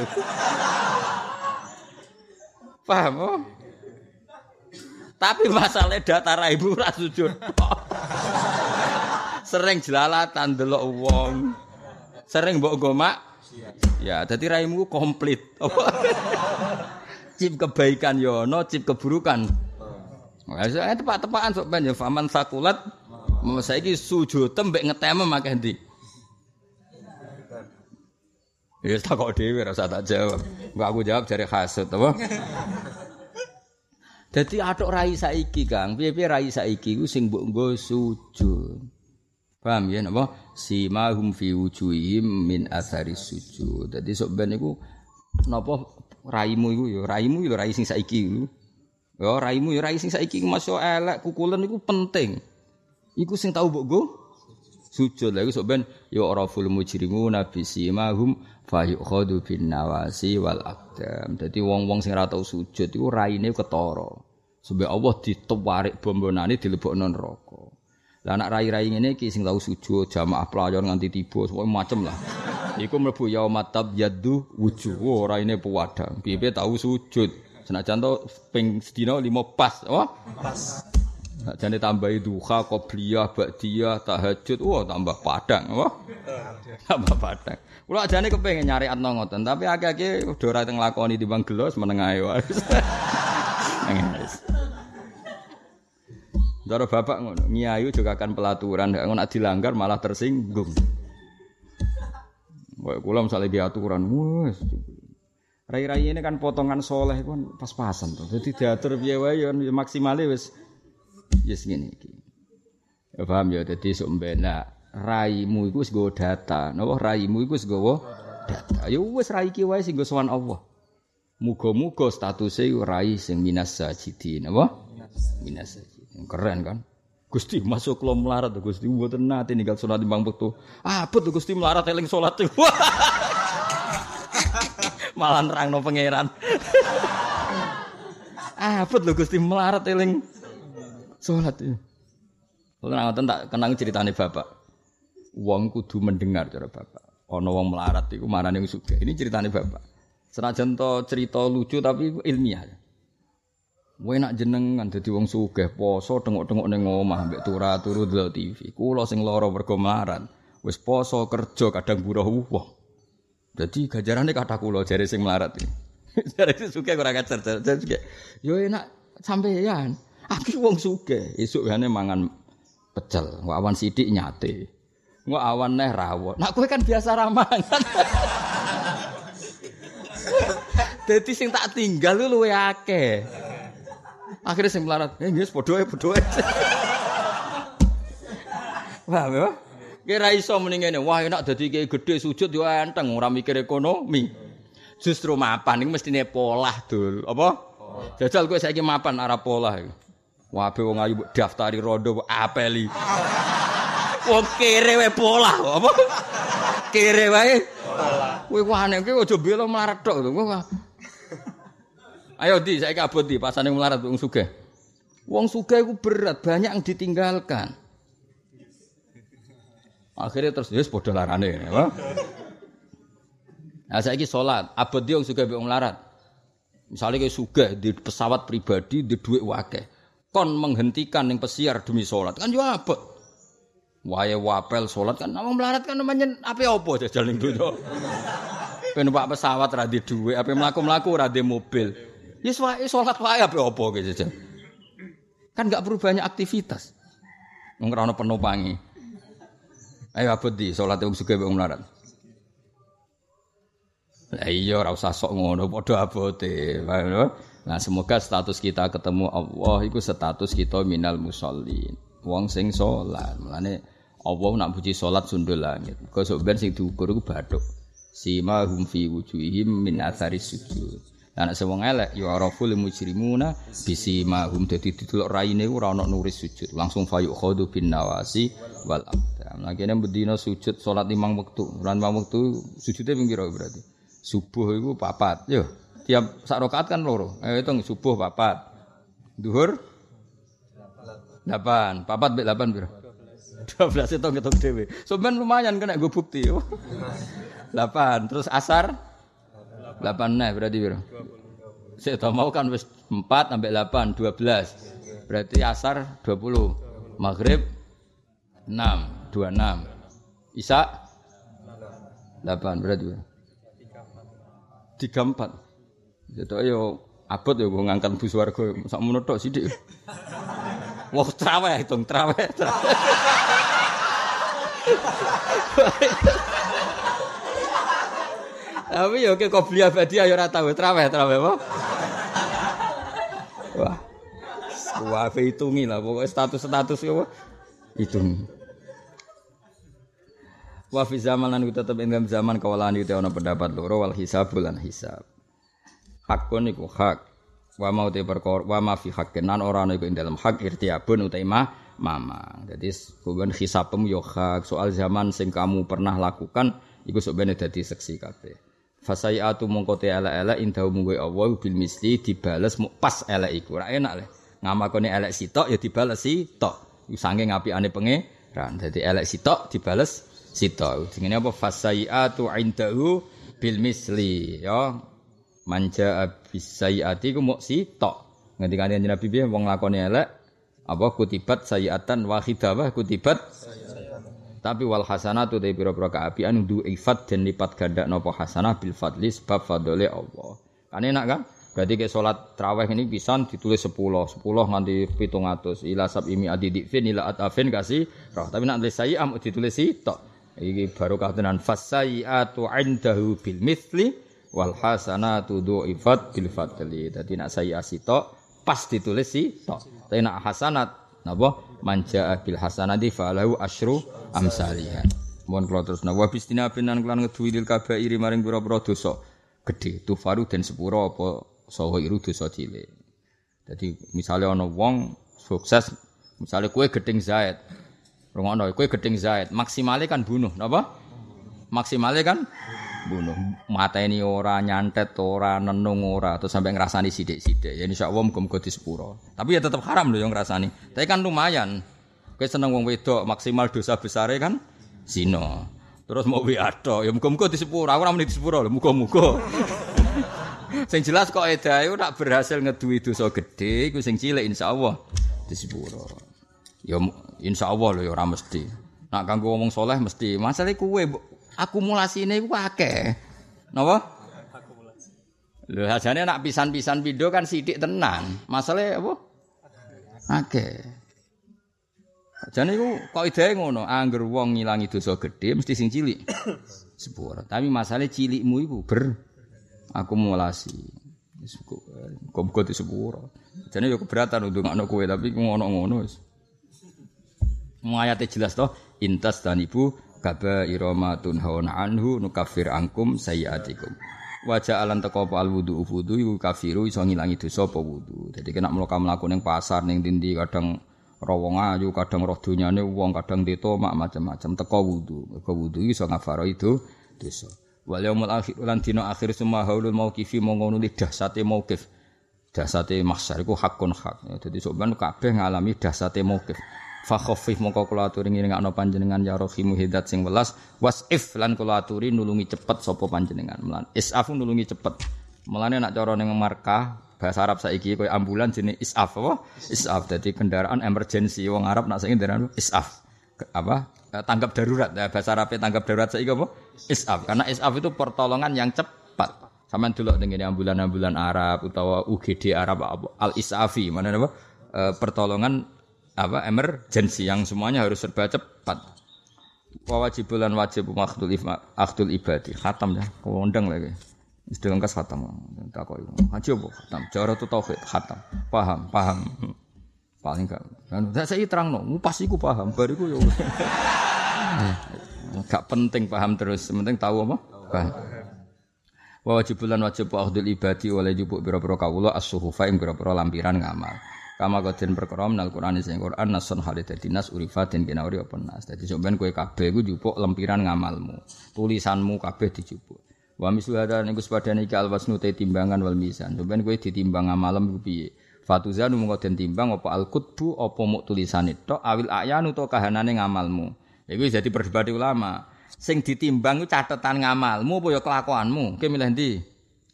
Paham apa? Tapi masalah data raimu ora sujud. Sering jelalatan delok wong. Sering mbok gomak. Ya, dadi raimu komplit. Cip kebaikan yo no cip keburukan. Wah, saya tepak-tepakan sok ben ya faman sakulat saiki sujud tembek ngeteme makeh ndi. Ya tak kok dhewe rasa tak jawab. Enggak aku jawab jare hasud apa? Dadi atok rai saiki Kang, piye-piye rai saiki ku sing mbok nggo sujud. Paham ya napa? Simahum fi wujuhihim min athari sujud. Dadi sok ben iku napa raimu iku ya raimu ya rai sing saiki iku. Ya raimu ya rai sing saiki masuk elek kukulen iku penting. Iku sing tau mbok go sujud lha iku sok ben ya ora ful mujrimu nabi simahum fa yukhadu bin nawasi wal aqdam. Dadi wong-wong sing ora tau sujud iku raine ketara. Sebab Allah ditewarik bombonane dilebokno neraka. Lah anak rai-rai ngene iki sing tau sujud jamaah pelajar nganti tiba semua macem lah. Iku mlebu yaumatab yaddu wujuh. Oh, raine puwadang. Piye tau sujud. Senajan to ping sedina 5 pas, oh? Pas. Jane tambahi duha, qobliyah, ba'diyah, tahajud, wah tambah padang, apa? tambah padang. Kula ajane kepengin nyari atno ngoten, tapi akeh-akeh udah ora teng lakoni timbang gelos meneng ae wae. Daro bapak ngono, ngiayu juga akan pelaturan, ngono dilanggar malah tersinggung. Kayak kula misalnya di aturan, wes. Rai-rai ini kan potongan soleh kan pas-pasan tuh. Jadi diatur piye wae ya maksimale wis yes ngene iki. Ya paham ya dadi sok mbena raimu iku wis nggo data. Napa raimu iku wis nggawa data. Ya wis rai iki wae sing nggo sowan Allah. Muga-muga statusé rai sing minas sajidin, napa? Minas sajidin. Keren kan? Gusti masuk kula melarat Gusti mboten nate ninggal salat timbang wektu. Ah, betul Gusti melarat eling salat. Malah nerangno pangeran. ah, betul Gusti melarat eling salat. Kula ngoten tak kenang ceritane bapak. Wong kudu mendengar cara bapak. Ono wong melarat iku marane sugih. Ini ceritane bapak. Senajan to cerita lucu tapi ilmiah. Kowe nak jenengan dadi wong sugih poso tengok-tengok ning omah mbek turu turu delok TV. Kula sing lara mergo melarat. Wis poso kerja kadang buruh. Jadi gajarane kata kula jare sing melarat iki. jare sing sugih ora kacer jare Yo enak sampeyan. Aku wong sugih, esuk gane mangan pecel, awan sidik nyate. Ngo awan neh rawon. Nak kowe kan biasa ramangan. Dadi sing tak tinggal lu luwe akeh. Akhirnya sing melarat, eh nggih padha ae padha ae. Ya? Kira iso mending ngene, wah enak dadi kiai gedhe sujud yo enteng ora mikir ekonomi. Justru mapan iki mestine polah dul. Apa? Jajal kowe saiki mapan arah polah iki. Wah, wong ayu daftari rondo apeli. Wong kere wae pola, apa? Kere wae. Pola. Kowe wahane kowe aja bela melarat tok. Ayo di saya kabut di pasane melarat wong sugih. Wong sugih iku berat, banyak yang ditinggalkan. Akhirnya terus wis padha larane? Nah saiki salat, abot di wong sugih wong melarat. Misalnya kayak sugih di pesawat pribadi di duit wakeh, kon menghentikan yang pesiar demi sholat kan juga abot. Wae wapel salat kan namung melarat kan namanya apa apa jajal ning donya. Ben numpak pesawat ra di dhuwit, ape mlaku-mlaku mobil. Yes wae salat wae apa apa jajal. Kan enggak perlu banyak aktivitas. Wong ora ono penumpangi. Ayo abot di salat wong sugih wong melarat. Lah iya ora usah sok ngono padha abote. Nah semoga status kita ketemu Allah itu status kita minal musallin. Wong sing salat. Mulane Allah nak puji salat sundul langit. Kok sok ben sing diukur iku bathuk. Sima hum fi wujuhihim min athari sujud. Lah nek wong elek ya araful mujrimuna bisima hum dadi didelok raine ora ana nuris sujud. Langsung fayu khadu bin nawasi wal aqdam. Lah kene bedina sujud salat limang wektu. Ora limang wektu sujude ping berarti? Subuh iku papat. Yo, tiap sak rakaat kan loro. Ayo hitung subuh papat. Duhur 8. Papat mbek 8 piro? 12 itu ngitung dhewe. Sampeyan lumayan kena gue bukti. 8 terus asar 8 nah berarti piro? Saya tahu mau kan wis 4 sampai 8 12. Berarti asar 20. Maghrib 6 26. Isya 8 berarti piro? 34. Jadi ayo abot ya gue ngangkat bus warga sak menutuk sidik. Wah traweh hitung traweh. Tapi ya oke kok beli abadi ayo ora tau traweh traweh apa? Wah. Wah, hitungi lah pokoknya status-status apa? Hitung. Wa fi zaman lan tetep ing zaman kawalan itu ana pendapat loro wal hisab lan hisab. Hakun iku hak. Wa mau te perkara wa ma fi haqqin nan ora ana iku ing dalam hak irtiabun utai mah mamang. Jadi hubungan hisapem yo hak soal zaman sing kamu pernah lakukan iku sebenarnya dadi seksi kabeh. Fasaiatu mongko te ala-ala indahu mungwe Allah bil misli dibales pas elek iku. Ora enak le. Ngamakone elek sitok ya dibales sitok. Sange ngapiane pangeran. Dadi elek sitok dibales sitok. Jenenge apa fasaiatu indahu bil misli ya. Manja abisaiati ku mok sitok. Ngendikane Nabi piye wong lakoni elek apa kutibat sayiatan wahidah kutibat tapi wal hasanatu dari pira-pira kaapian du ifat dan lipat ganda nopo hasanah bil fadli sebab fadole Allah. Kan enak kan? Berarti kayak sholat terawih ini pisan ditulis sepuluh, sepuluh nganti pitung atus. Ila sab imi adidikfin ila atafin kasih roh. Tapi nak tulis saya am ditulis tok. Iki baru katenan fasayiatu indahu bil mithli wal hasanatu du ifat bil fadli. Jadi nak saya sitok pas ditulis tok. Tapi nak hasanat napa manja bil hasanati falahu asyru amsaliha. Mohon kula terus nah bistina binan kelan ngeduwi lil kabairi maring pira-pira dosa gedhe tufaru den sepuro apa saha iru dosa cilik. Jadi misalnya ana wong sukses misalnya kue gedeng Zaid. Rungokno kue gedeng Zaid, maksimale kan bunuh napa? Maksimale kan bunuh mateni ora nyantet ora nenung ora terus sampai ngrasani sithik-sithik ya insyaallah muga-muga disepuro tapi ya tetap haram lho yang ngrasani tapi kan lumayan kowe seneng wong wedok maksimal dosa besare kan zina. Terus mau wi ado, ya muga-muga di sepuro. Aku ora muni di sepuro lho, muga-muga. sing jelas kok edae nak berhasil ngeduwi dosa gedhe iku sing cilik di sepuro. Ya insyaallah lho ya ora mesti. Nak kanggo ngomong soleh mesti. Masalah kuwe akumulasine iku akeh. Napa? Lho sajane nak pisan-pisan video kan sidik tenan. Masalah apa? Akeh. Jane iku kok ide ngono, angger wong ngilangi dosa gedhe mesti sing cilik. Sepuro. Tapi masalah cilikmu iku ber akumulasi. Kok di sepuro. Jane yo keberatan untuk ngono kowe tapi ngono-ngono wis. Ayate jelas toh, intas dan ibu kaba iromatun haun anhu nukafir angkum sayyatikum. Wajah alan teko al wudu wudu iku kafiru iso ngilangi dosa apa wudu. Jadi kena mlaku mlaku ning pasar ning dindi kadang rawong ayu kadang roh dunyane wong kadang mak macam-macam. Teko wudu. Mergo wudu iso ngafaro itu dosa. Wal yaumul akhir lan dina akhir semua haulul mauqifi mongono dahsate mauqif. Dahsate mahsyar iku hakun hak. Ya, dadi sampean kabeh ngalami dahsate mauqif fa khaffif mongko kula aturi ngringakno panjenengan ya rahimu hidat sing welas wasif lan kula aturi nulungi cepet sapa panjenengan melan isafu nulungi cepet melane nak cara ning markah bahasa Arab saiki koyo ambulan jenis isaf apa? Isaf. Jadi kendaraan emergency wong Arab nak saiki kendaraan isaf. Apa? Eh, tanggap darurat. Ya, bahasa Arab tanggap darurat saiki apa? Isaf. Karena isaf itu pertolongan yang cepat. Sama dulu dengan ambulan-ambulan Arab utawa UGD Arab al isafi mana apa? E, pertolongan apa emergency yang semuanya harus serba cepat. Wajibulan wajib makhdul ibadi. Khatam ya, kondang lagi. Sedang kas khatam. Takoi. Haji apa khatam? Cara tu tauhid khatam. Paham, paham. Paling gak. Kan saya terang no, pas iku paham, bariku ya. Gak penting paham terus, penting tahu apa? Paham. Wa wajibulan wajib akhdul ibadi oleh jupuk biro-biro kawula as-suhufa ing biro-biro lampiran ngamal. Kama kodin perkara menal Quran sing Quran nasun halid dadi nas urifatin kena uri apa nas. Dadi sampean kowe kabeh iku jupuk lempiran ngamalmu. Tulisanmu kabeh dijupuk. Wa mislu hada niku sepadane iki alwasnu te timbangan wal mizan. Sampeyan kowe ditimbang amalem iku piye? Fatuzanu mengko den timbang apa al kutbu apa muk tulisane tok awil ayanu to kahanane ngamalmu. Iku jadi perdebatan ulama. Sing ditimbang ku catatan ngamalmu apa ya kelakuanmu? Kowe milih ndi?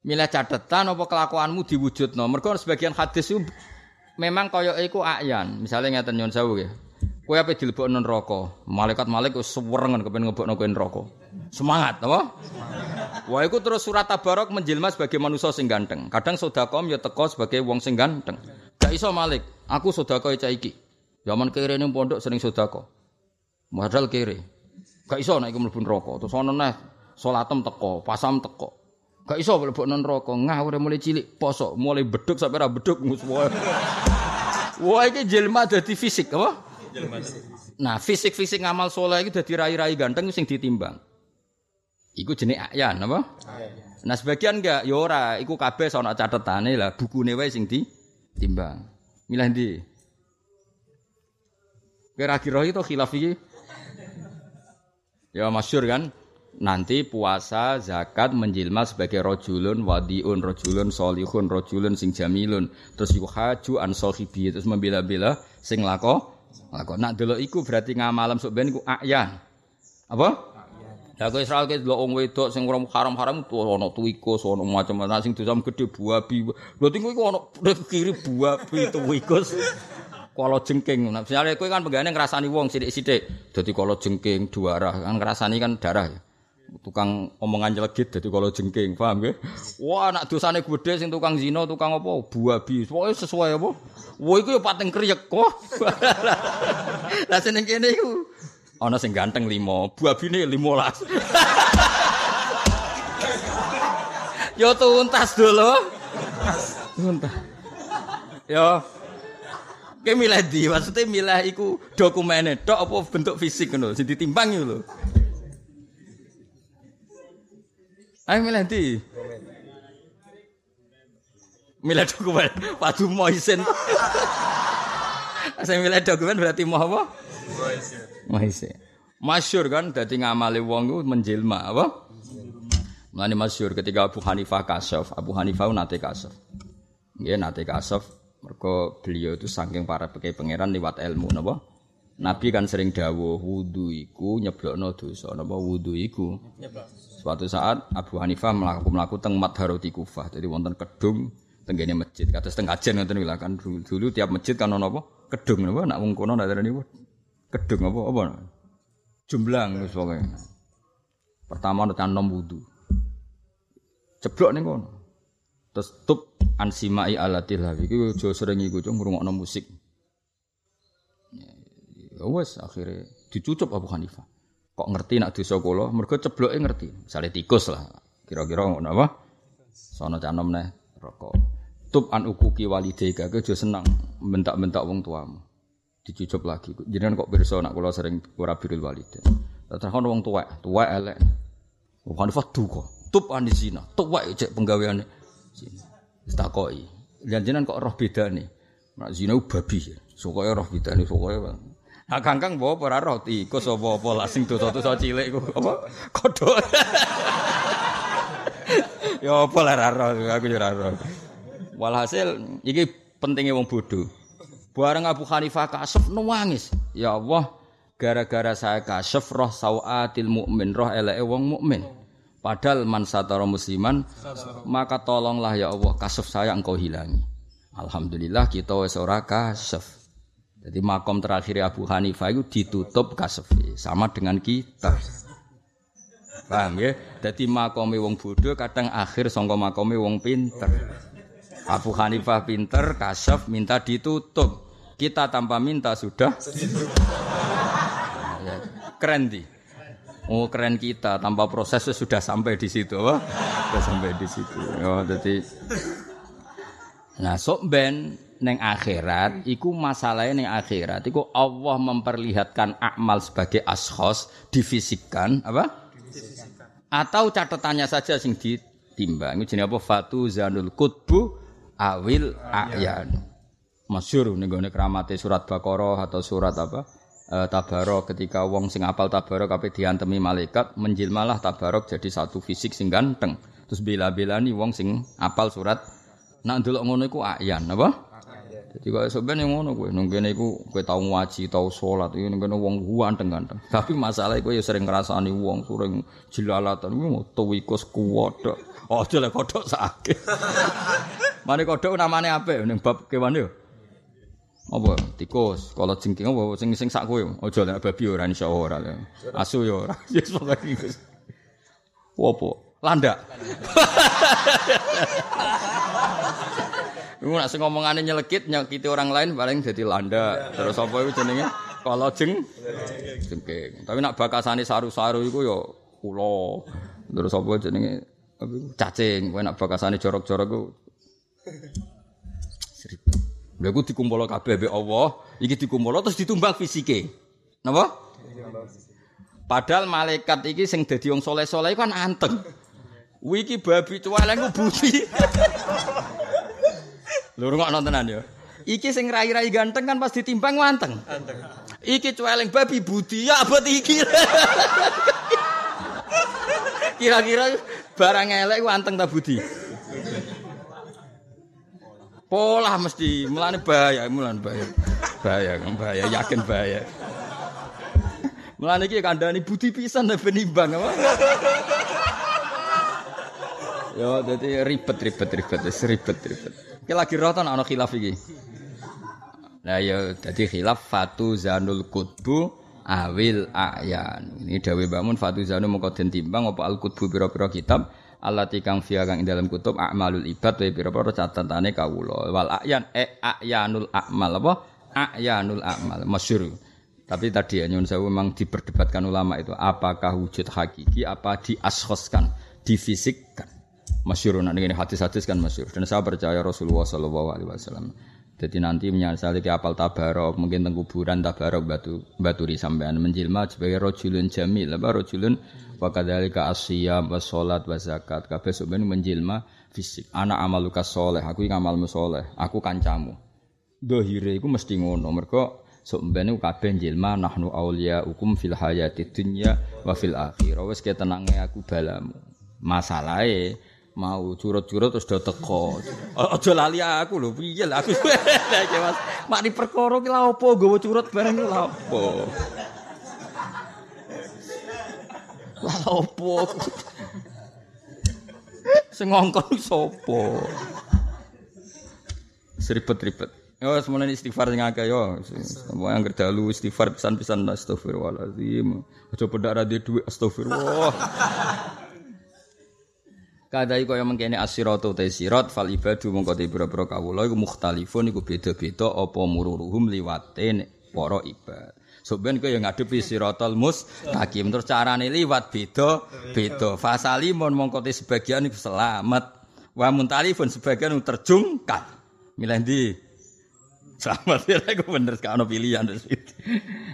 Milih catatan apa kelakuanmu diwujudno. Mergo sebagian hadis itu memang kaya iku ayan. Misalnya ngeten nyon sewu nggih. Kowe ape dilebokno neraka? Malaikat-malaikat wis suwerengen kepen ngebokno kowe neraka. Semangat, apa? Wah, iku terus surat tabarok menjelma sebagai manusia sing ganteng. Kadang sedakom ya teko sebagai wong sing ganteng. Gak iso Malik, aku sedekah cah iki. Zaman kere ning pondok sering sedekah. Modal kere. Gak iso nek iku mlebu neraka. Terus ana neh teko, pasam teko. Gak iso mlebu neraka. Ngawur mulai cilik poso, mulai beduk sampai ra beduk Wah, iki jelma dadi fisik apa? Nah, fisik-fisik ngamal soleh itu jadi rai-rai ganteng sing ditimbang. Iku jenis ayan apa? Nah, sebagian enggak ya ora, iku kabeh ana catetane lah, bukune wae sing ditimbang. Milah ndi? Kira-kira itu khilaf iki. Ya masyur kan? Nanti puasa, zakat menjilma sebagai rojulun, wadiun, rojulun, solihun, rojulun, sing jamilun. Terus iku haju an terus membela-bela sing lako lah kok nak delok iku berarti ngamalem sok ben iku ayan. Apa? Lah kok Israel ke delok wong wedok sing ora haram-haram tuh ana tuwikus ana macam-macam sing dosa gedhe buabi. Berarti iku ana kiri buabi tuwikus. Kalau jengking, nah, misalnya kowe kan pegane ngrasani wong sithik-sithik. Dadi kalau jengking dua arah kan ngrasani kan darah ya. Tukang omongan jelegit jadi kalau jengking paham ya wah anak dosane gede sing tukang zina tukang apa? Buabi pokoknya sesuai apa? Wah itu ya pating kriek kok. Lah seneng kene iku. Ana sing ganteng limo buabine 15 yo tuntas dulu tuntas. Yo Kayak milih di, maksudnya milih iku dokumennya, dok apa bentuk fisik ngono, sing ditimbang lho. Ayo milih di. Milih dokumen. Waduh Moisen. Saya milih dokumen berarti mau apa? Moisen. Masyur kan dadi ngamali wong ku menjelma apa? Mulane masyur ketika Abu Hanifah kasaf, Abu Hanifah nate kasaf. Nggih nate kasaf mergo beliau itu saking para pekai pangeran liwat ilmu napa? Nabi kan sering dawuh wudu iku nyeblokno dosa. Napa wudu iku? Suatu saat Abu Hanifah melakukan melaku teng Madharoti Kufah. Jadi wonten kedung tenggene masjid. Kados teng kajen ngoten lho kan dulu, dulu tiap masjid kan ono apa? Kedung napa nak wong kono darani kedung apa apa? Jumblang wis pokoke. Pertama kan nom wudu. Ceblok ning kono. Terus tup ansimai alatil hawi. Iku aja sering iku cung ngrungokno musik. Ya wes akhirnya dicucup Abu Hanifah. Kok ngerti nak dosa kula? Mergo cebloke ngerti. Misale tikus lah. Kira-kira ngono apa? Sono canom neh rokok. Tub an ukuki walidayka ke aja seneng bentak-bentak wong tuamu. Dicucup lagi. Jenengan kok pirsa nak kula sering ora birul walidain. Terus wong tuwek, tuwek elek. Abu Hanifah duka. Tub an zina. Tuwek cek penggaweane. Zina. Takoki. Janjinan kok roh bedane. Nak zina babi. Sokoke roh bedane sokoke. Nah kangkang bawa ora roh tikus apa apa lah sing dosa-dosa cilik iku apa kodok. ya apa lah roh aku yo ora roh. Walhasil iki pentingnya wong bodoh. Bareng Abu Hanifah kasef nangis. Ya Allah, gara-gara saya kasef roh sawatil mukmin, roh eleke wong mukmin. Padahal man satara musliman, maka tolonglah ya Allah kasef saya engkau hilangi. Alhamdulillah kita wis ora kasef. Jadi makom terakhir Abu Hanifah itu ditutup kasefi sama dengan kita. Paham ya? Jadi makomi wong bodoh kadang akhir songko makomi wong pinter. Abu Hanifah pinter, kasef minta ditutup. Kita tanpa minta sudah. Ya, keren di. Oh keren kita tanpa proses sudah sampai di situ, apa? Sudah sampai di situ. Oh, jadi Nah, sok ben neng akhirat iku masalahnya neng akhirat. Iku Allah memperlihatkan akmal sebagai ashos difisikkan apa? Atau catatannya saja sing ditimbang ini jenis apa? Fatu zanul kutbu awil ayan. Masyur nih keramate surat bakoroh atau surat apa? E, tabarok. Ketika wong sing apal tabarok tapi diantemi malaikat menjilmalah tabarok jadi satu fisik sing ganteng. Terus bela-bela nih wong sing apal surat nak dulu ngono iku ayan apa jadi kaya sebenarnya ngono kowe nang kene iku kowe tau ngaji, tau salat, iki nang kene wong ganteng-ganteng. Tapi masalah iku ya sering ngrasani wong sering jelalatan kuwi metu iku kuwodok. Oh, lek kodok sakit. Mane kodok namane apik ning bab kewan yo. Apa? Tikus, kalau jengking apa sing sing sak kowe. Aja lek babi ora insyaallah ora. Asu yo ora. Yes. Apa? Landak. Iku nak sing ngomongane nyelekit nyakiti orang lain paling jadi landa. Terus apa itu jenenge? Kalau jeng jengking. Tapi nak bakasane saru-saru iku ya kula. Terus apa jenenge? Cacing. Kowe nak bakasane jorok-jorok iku Seribu. Lha iku dikumpul kabeh Allah, iki dikumpul terus ditumbang fisike. Napa? Padahal malaikat iki sing dadi wong saleh-saleh kan anteng. Wiki babi cuweleng budi. Lho rungokno tenan ya. Iki sing rai-rai ganteng kan pas ditimbang wanteng. Iki cueling babi budi ya abot iki. Kira-kira barang elek wanteng ta budi? Pola mesti, mulane bahaya, mulane bahaya. Bahaya, bahaya, yakin bahaya. Mulane iki kandhani budi pisan ben imbang apa? Yo, jadi ribet, ribet, ribet, ribet, ribet. Iki lagi ta ana khilaf iki. Nah ya dadi khilaf fatu zanul kutbu awil ayan. Ini dawe bangun fatu zanu mongko den timbang apa al kutbu pira-pira kitab Allah tikang via kang dalam kutub amalul ibad wa pira-pira catatane kawula. Wal ayan e ayanul amal apa? Ayanul amal masyhur. Tapi tadi ya nyun sewu memang diperdebatkan ulama itu apakah wujud hakiki apa diashoskan, difisikkan. Masyur nak ini hadis-hadis kan masyur. Dan saya percaya Rasulullah Shallallahu Alaihi Wasallam. Jadi nanti menyesali di apal tabarok mungkin teng kuburan tabarok batu baturi sampean. Menjilma sebagai rojulun jamil apa rojulun. Wakadalika asyam was sholat was zakat. Kabeh sebenarnya menjilma fisik. Anak amaluka soleh aku yang amalmu soleh aku kancamu. Dohire iku mesti ngono mergo sebenarnya kabeh jilma nahnu aulia hukum fil hayati dunya wa fil akhirah. Wes tenangnya aku balamu. Masalahnya mau curut-curut terus do teko. Aja lali aku lho, piye lah aku. Mas, mak di perkara ki lha opo nggawa curut bareng lha opo? Lha opo? Sing ngongkon sapa? Seribet-ribet. Yo semono istighfar sing akeh yo. Semua yang dalu istighfar pisan-pisan astagfirullahalazim. Aja pedak ra duwe astagfirullah. Kadai kaya mengkene asiratu te sirat fal ibadu mongko te pira-pira kawula iku mukhtalifun iku beda-beda apa mururuhum liwate para ibad. Soben kaya ngadepi siratal mustaqim terus carane liwat beda beda. Fasalimun mongko te sebagian iku selamat. Wa muntalifun sebagian terjungkal. Milih ndi? Selamat ya aku bener gak ono pilihan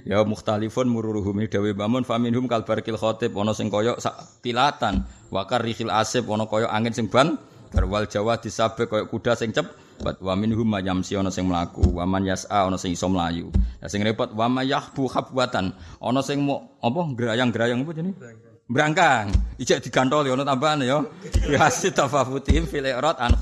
Ya mukhtalifun mururuhum dawe bamun faminhum kalbarkil khotib ana sing kaya sak tilatan wakar rihil asib ana kaya angin sing ban garwal jawa disabe kaya kuda sing cep Bat wa minhum mayamsi ana sing mlaku, wa man yas'a ana sing iso mlayu. Ya sing repot wa mayahbu khabwatan, ana sing mau apa grayang-grayang apa jenenge? Brangkang, ijek digantol ono tambahan ya. Biasi tafafutihim fil i'rad an.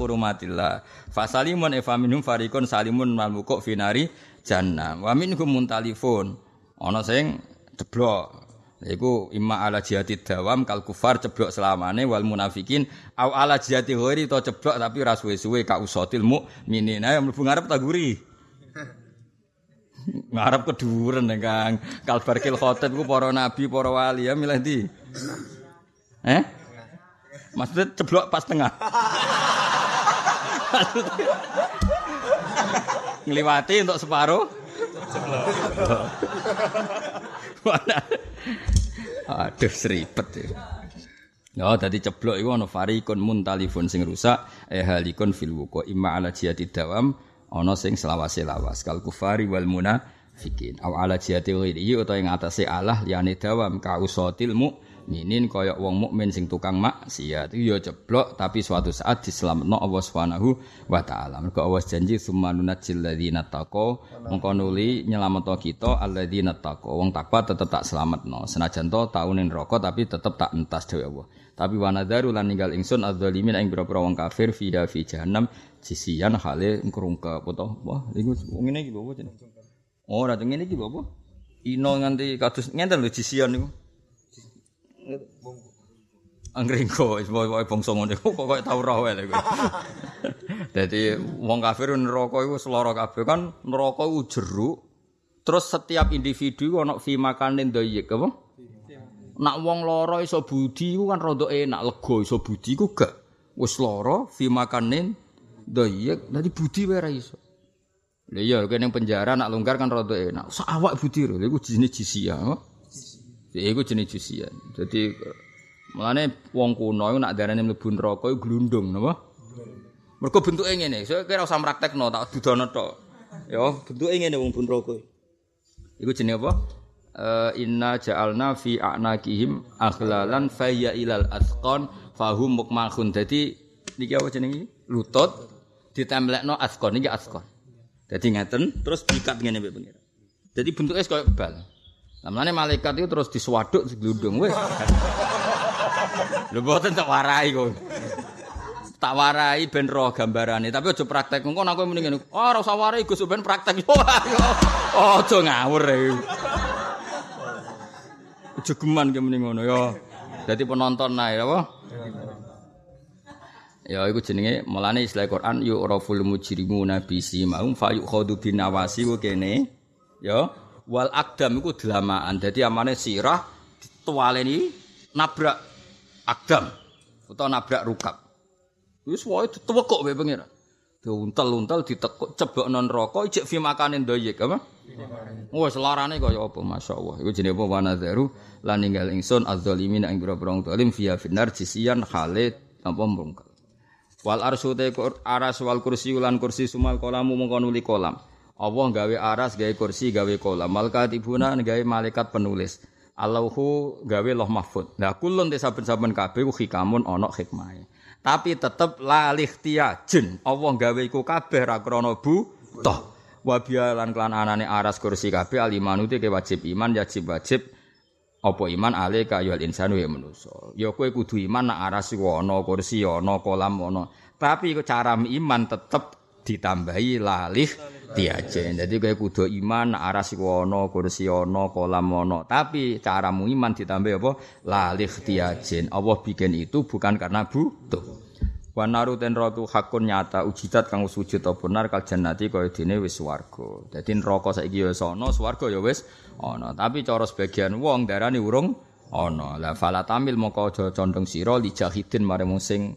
Fasalimun efa minhum farikun salimun malmukuk finari jannah. Wa minhum muntalifun. Ana sing ceblok. Iku imma ala jihati dawam kal kufar ceblok selamane wal munafikin au ala jihati ghairi to ceblok tapi ra suwe-suwe ka usatil mukminin. Ayo mlebu ngarep tak guri. Ngarep keduren Kang. Kalbar kil khotib ku para nabi, para wali ya milih ndi? Eh? Maksudnya ceblok pas tengah. Ngliwati untuk separuh. Aduh seribet ya. Ya dadi ceblok iku ana farikun muntalifun sing rusak eh halikun fil wuqa imma ala jihati dawam ana sing selawase lawas. Kal kufari wal munafikin. Aw ala jihati ghairi. Utawa ing atase Allah liyane dawam ka usatil mukminin kaya wong mukmin sing tukang maksiat. Ya ceblok tapi suatu saat dislametno Allah Subhanahu wa taala. Mergo Allah janji sumanunajil ladzina taqo. Mongko nuli nyelametno kita alladzina taqo. Wong takwa tetep tak selametno. Senajan to taune neraka tapi tetep tak entas dewe Allah. Tapi wanadaru lan ninggal ingsun adzalimin ing pira-pira wong kafir fi fi jahannam sisian hale ngrungkep utawa wah iku ngene iki apa jenenge oh ra ngene iki apa ino nganti kados ngenten lho jisian niku Anggringko, pokoke bangsa ngene kok kok tau roh wae lho. Dadi wong kafir neraka iku seloro kabeh kan neraka iku jeruk. Terus setiap individu ana fi makanin dayyik apa? Nak wong lara iso budi iku kan rada enak, lega iso budi iku gak. Wis lara fi makanin dayyik, dadi budi wae ra iso. Lha iya kene penjara nak longgar kan rada enak. Sak awak budi lho, iku jenis jisia. Iku jenis jisia. Dadi Mulane wong kuno iku nak darane mlebu neraka iku glundung napa? Mergo bentuke ngene, saya kira usah praktekno tak dudono tok. Ya, bentuke ngene wong neraka. Iku jenenge apa? Uh, inna ja'alna fi a'naqihim akhlalan fayya ilal atqan fahum mukmahun. Dadi niki apa jenenge? Lutut ditemplekno atqan niki atqan. Dadi ngeten terus diikat ngene mbek pengira. Dadi bentuknya koyo bal. Namanya malaikat itu terus diswaduk seglundung wis. Lho mboten tak warai kok. Tak warai ben roh gambarane, tapi aja praktek. Engko aku muni ngene. Oh, ora usah warai Gus ben praktek. Oh, aja ngawur e. Jegeman ki muni ngono ya. Dadi penonton nae apa? Ya iku jenenge mulane istilah Quran yu'raful mujrimuna bi simahum fa yukhadu bin nawasi kene. Ya, wal akdam iku delamaan. Dadi amane sirah ditualeni nabrak Akdam utawa nabrak rukap. Wis wae dituwekok wae pengira. Diuntel-untel ditekuk cebokno neraka ijek fi makanin doyek apa? Wes larane kaya apa masyaallah. Iku jenenge apa wanadharu lan ninggal ingsun adzalimin ing pira-pira zalim fiya finar jisian khalid apa mungkal. Wal arsu te aras wal kursi ulan kursi sumal kolamu mongko nuli kolam. Allah gawe aras gawe kursi gawe kolam. Malaikat ibuna gawe malaikat penulis. Allahu gawe loh mahfud. Nah kulun te saben-saben ku hikamun ana hikmahe. Tapi tetep lalih tiajun. Allah gawe iku kabeh ra krana buta. Wa bialan anane aras kursi kabeh alimanu te wajib iman wajib wajib Apa iman ale ka ya insanu ya manusa. Ya kowe kudu iman nak arasi ana, kursi ana, kolam ana. Tapi cara iman tetep ditambahi lalih tiajen. Jadi kowe kudu iman nak arasi ana, kursi ana, kolam ana. Tapi caramu iman ditambahi apa? Lalih tiajen. Allah bikin itu bukan karena butuh. Wa naru ten rotu hakun nyata ujidat kang wujud apa nar kal jannati kaya dene wis swarga. Dadi neraka saiki ya ana, swarga ya wis ana. Tapi cara sebagian wong darani urung ana. Lah fala tamil moko aja condong sira li jahidin mare sing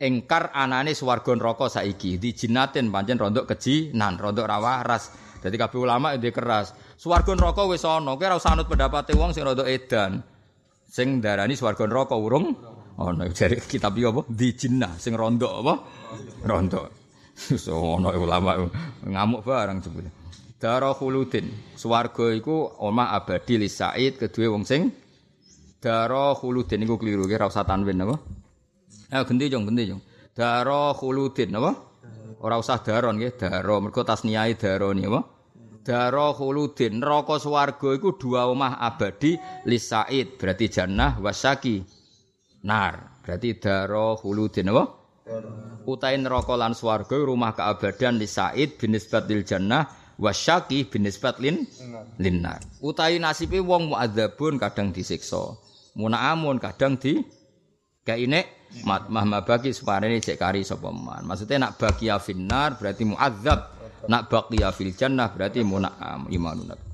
engkar anane swarga neraka saiki. Di jinaten pancen rondok keji nan rondok ra waras. Dadi kabeh ulama ndek keras. Swarga neraka wis ana, kowe ora usah anut pendapate wong sing rondok edan. Sing darani swarga neraka urung ana jare kitab iki apa di jinnah sing rondo apa rondo so ana ulama ngamuk barang jebule dara khuludin. Swarga iku omah abadi li said kedue wong sing dara khuludin. Iku kliru ki ora usah tanwin apa? Jong genti jong. Dara khuludin apa? Ora usah daron nggih dara mergo tasniyae daroni apa? Daro khuludin. Neraka swarga iku dua omah abadi li said. Berarti jannah wasaki nar. Berarti daro huludin apa? Utai neraka lan swarga rumah keabadian li Said bin nisbat lil jannah wasyaki bin nisbat lin linnar. Utai nasibe wong muadzabun kadang disiksa. Munaamun kadang di kaine mat mahma bagi separene cek kari sapa man. Maksudnya nak baqiya finnar berarti muadzab, nak baqiya fil jannah berarti munaam imanun.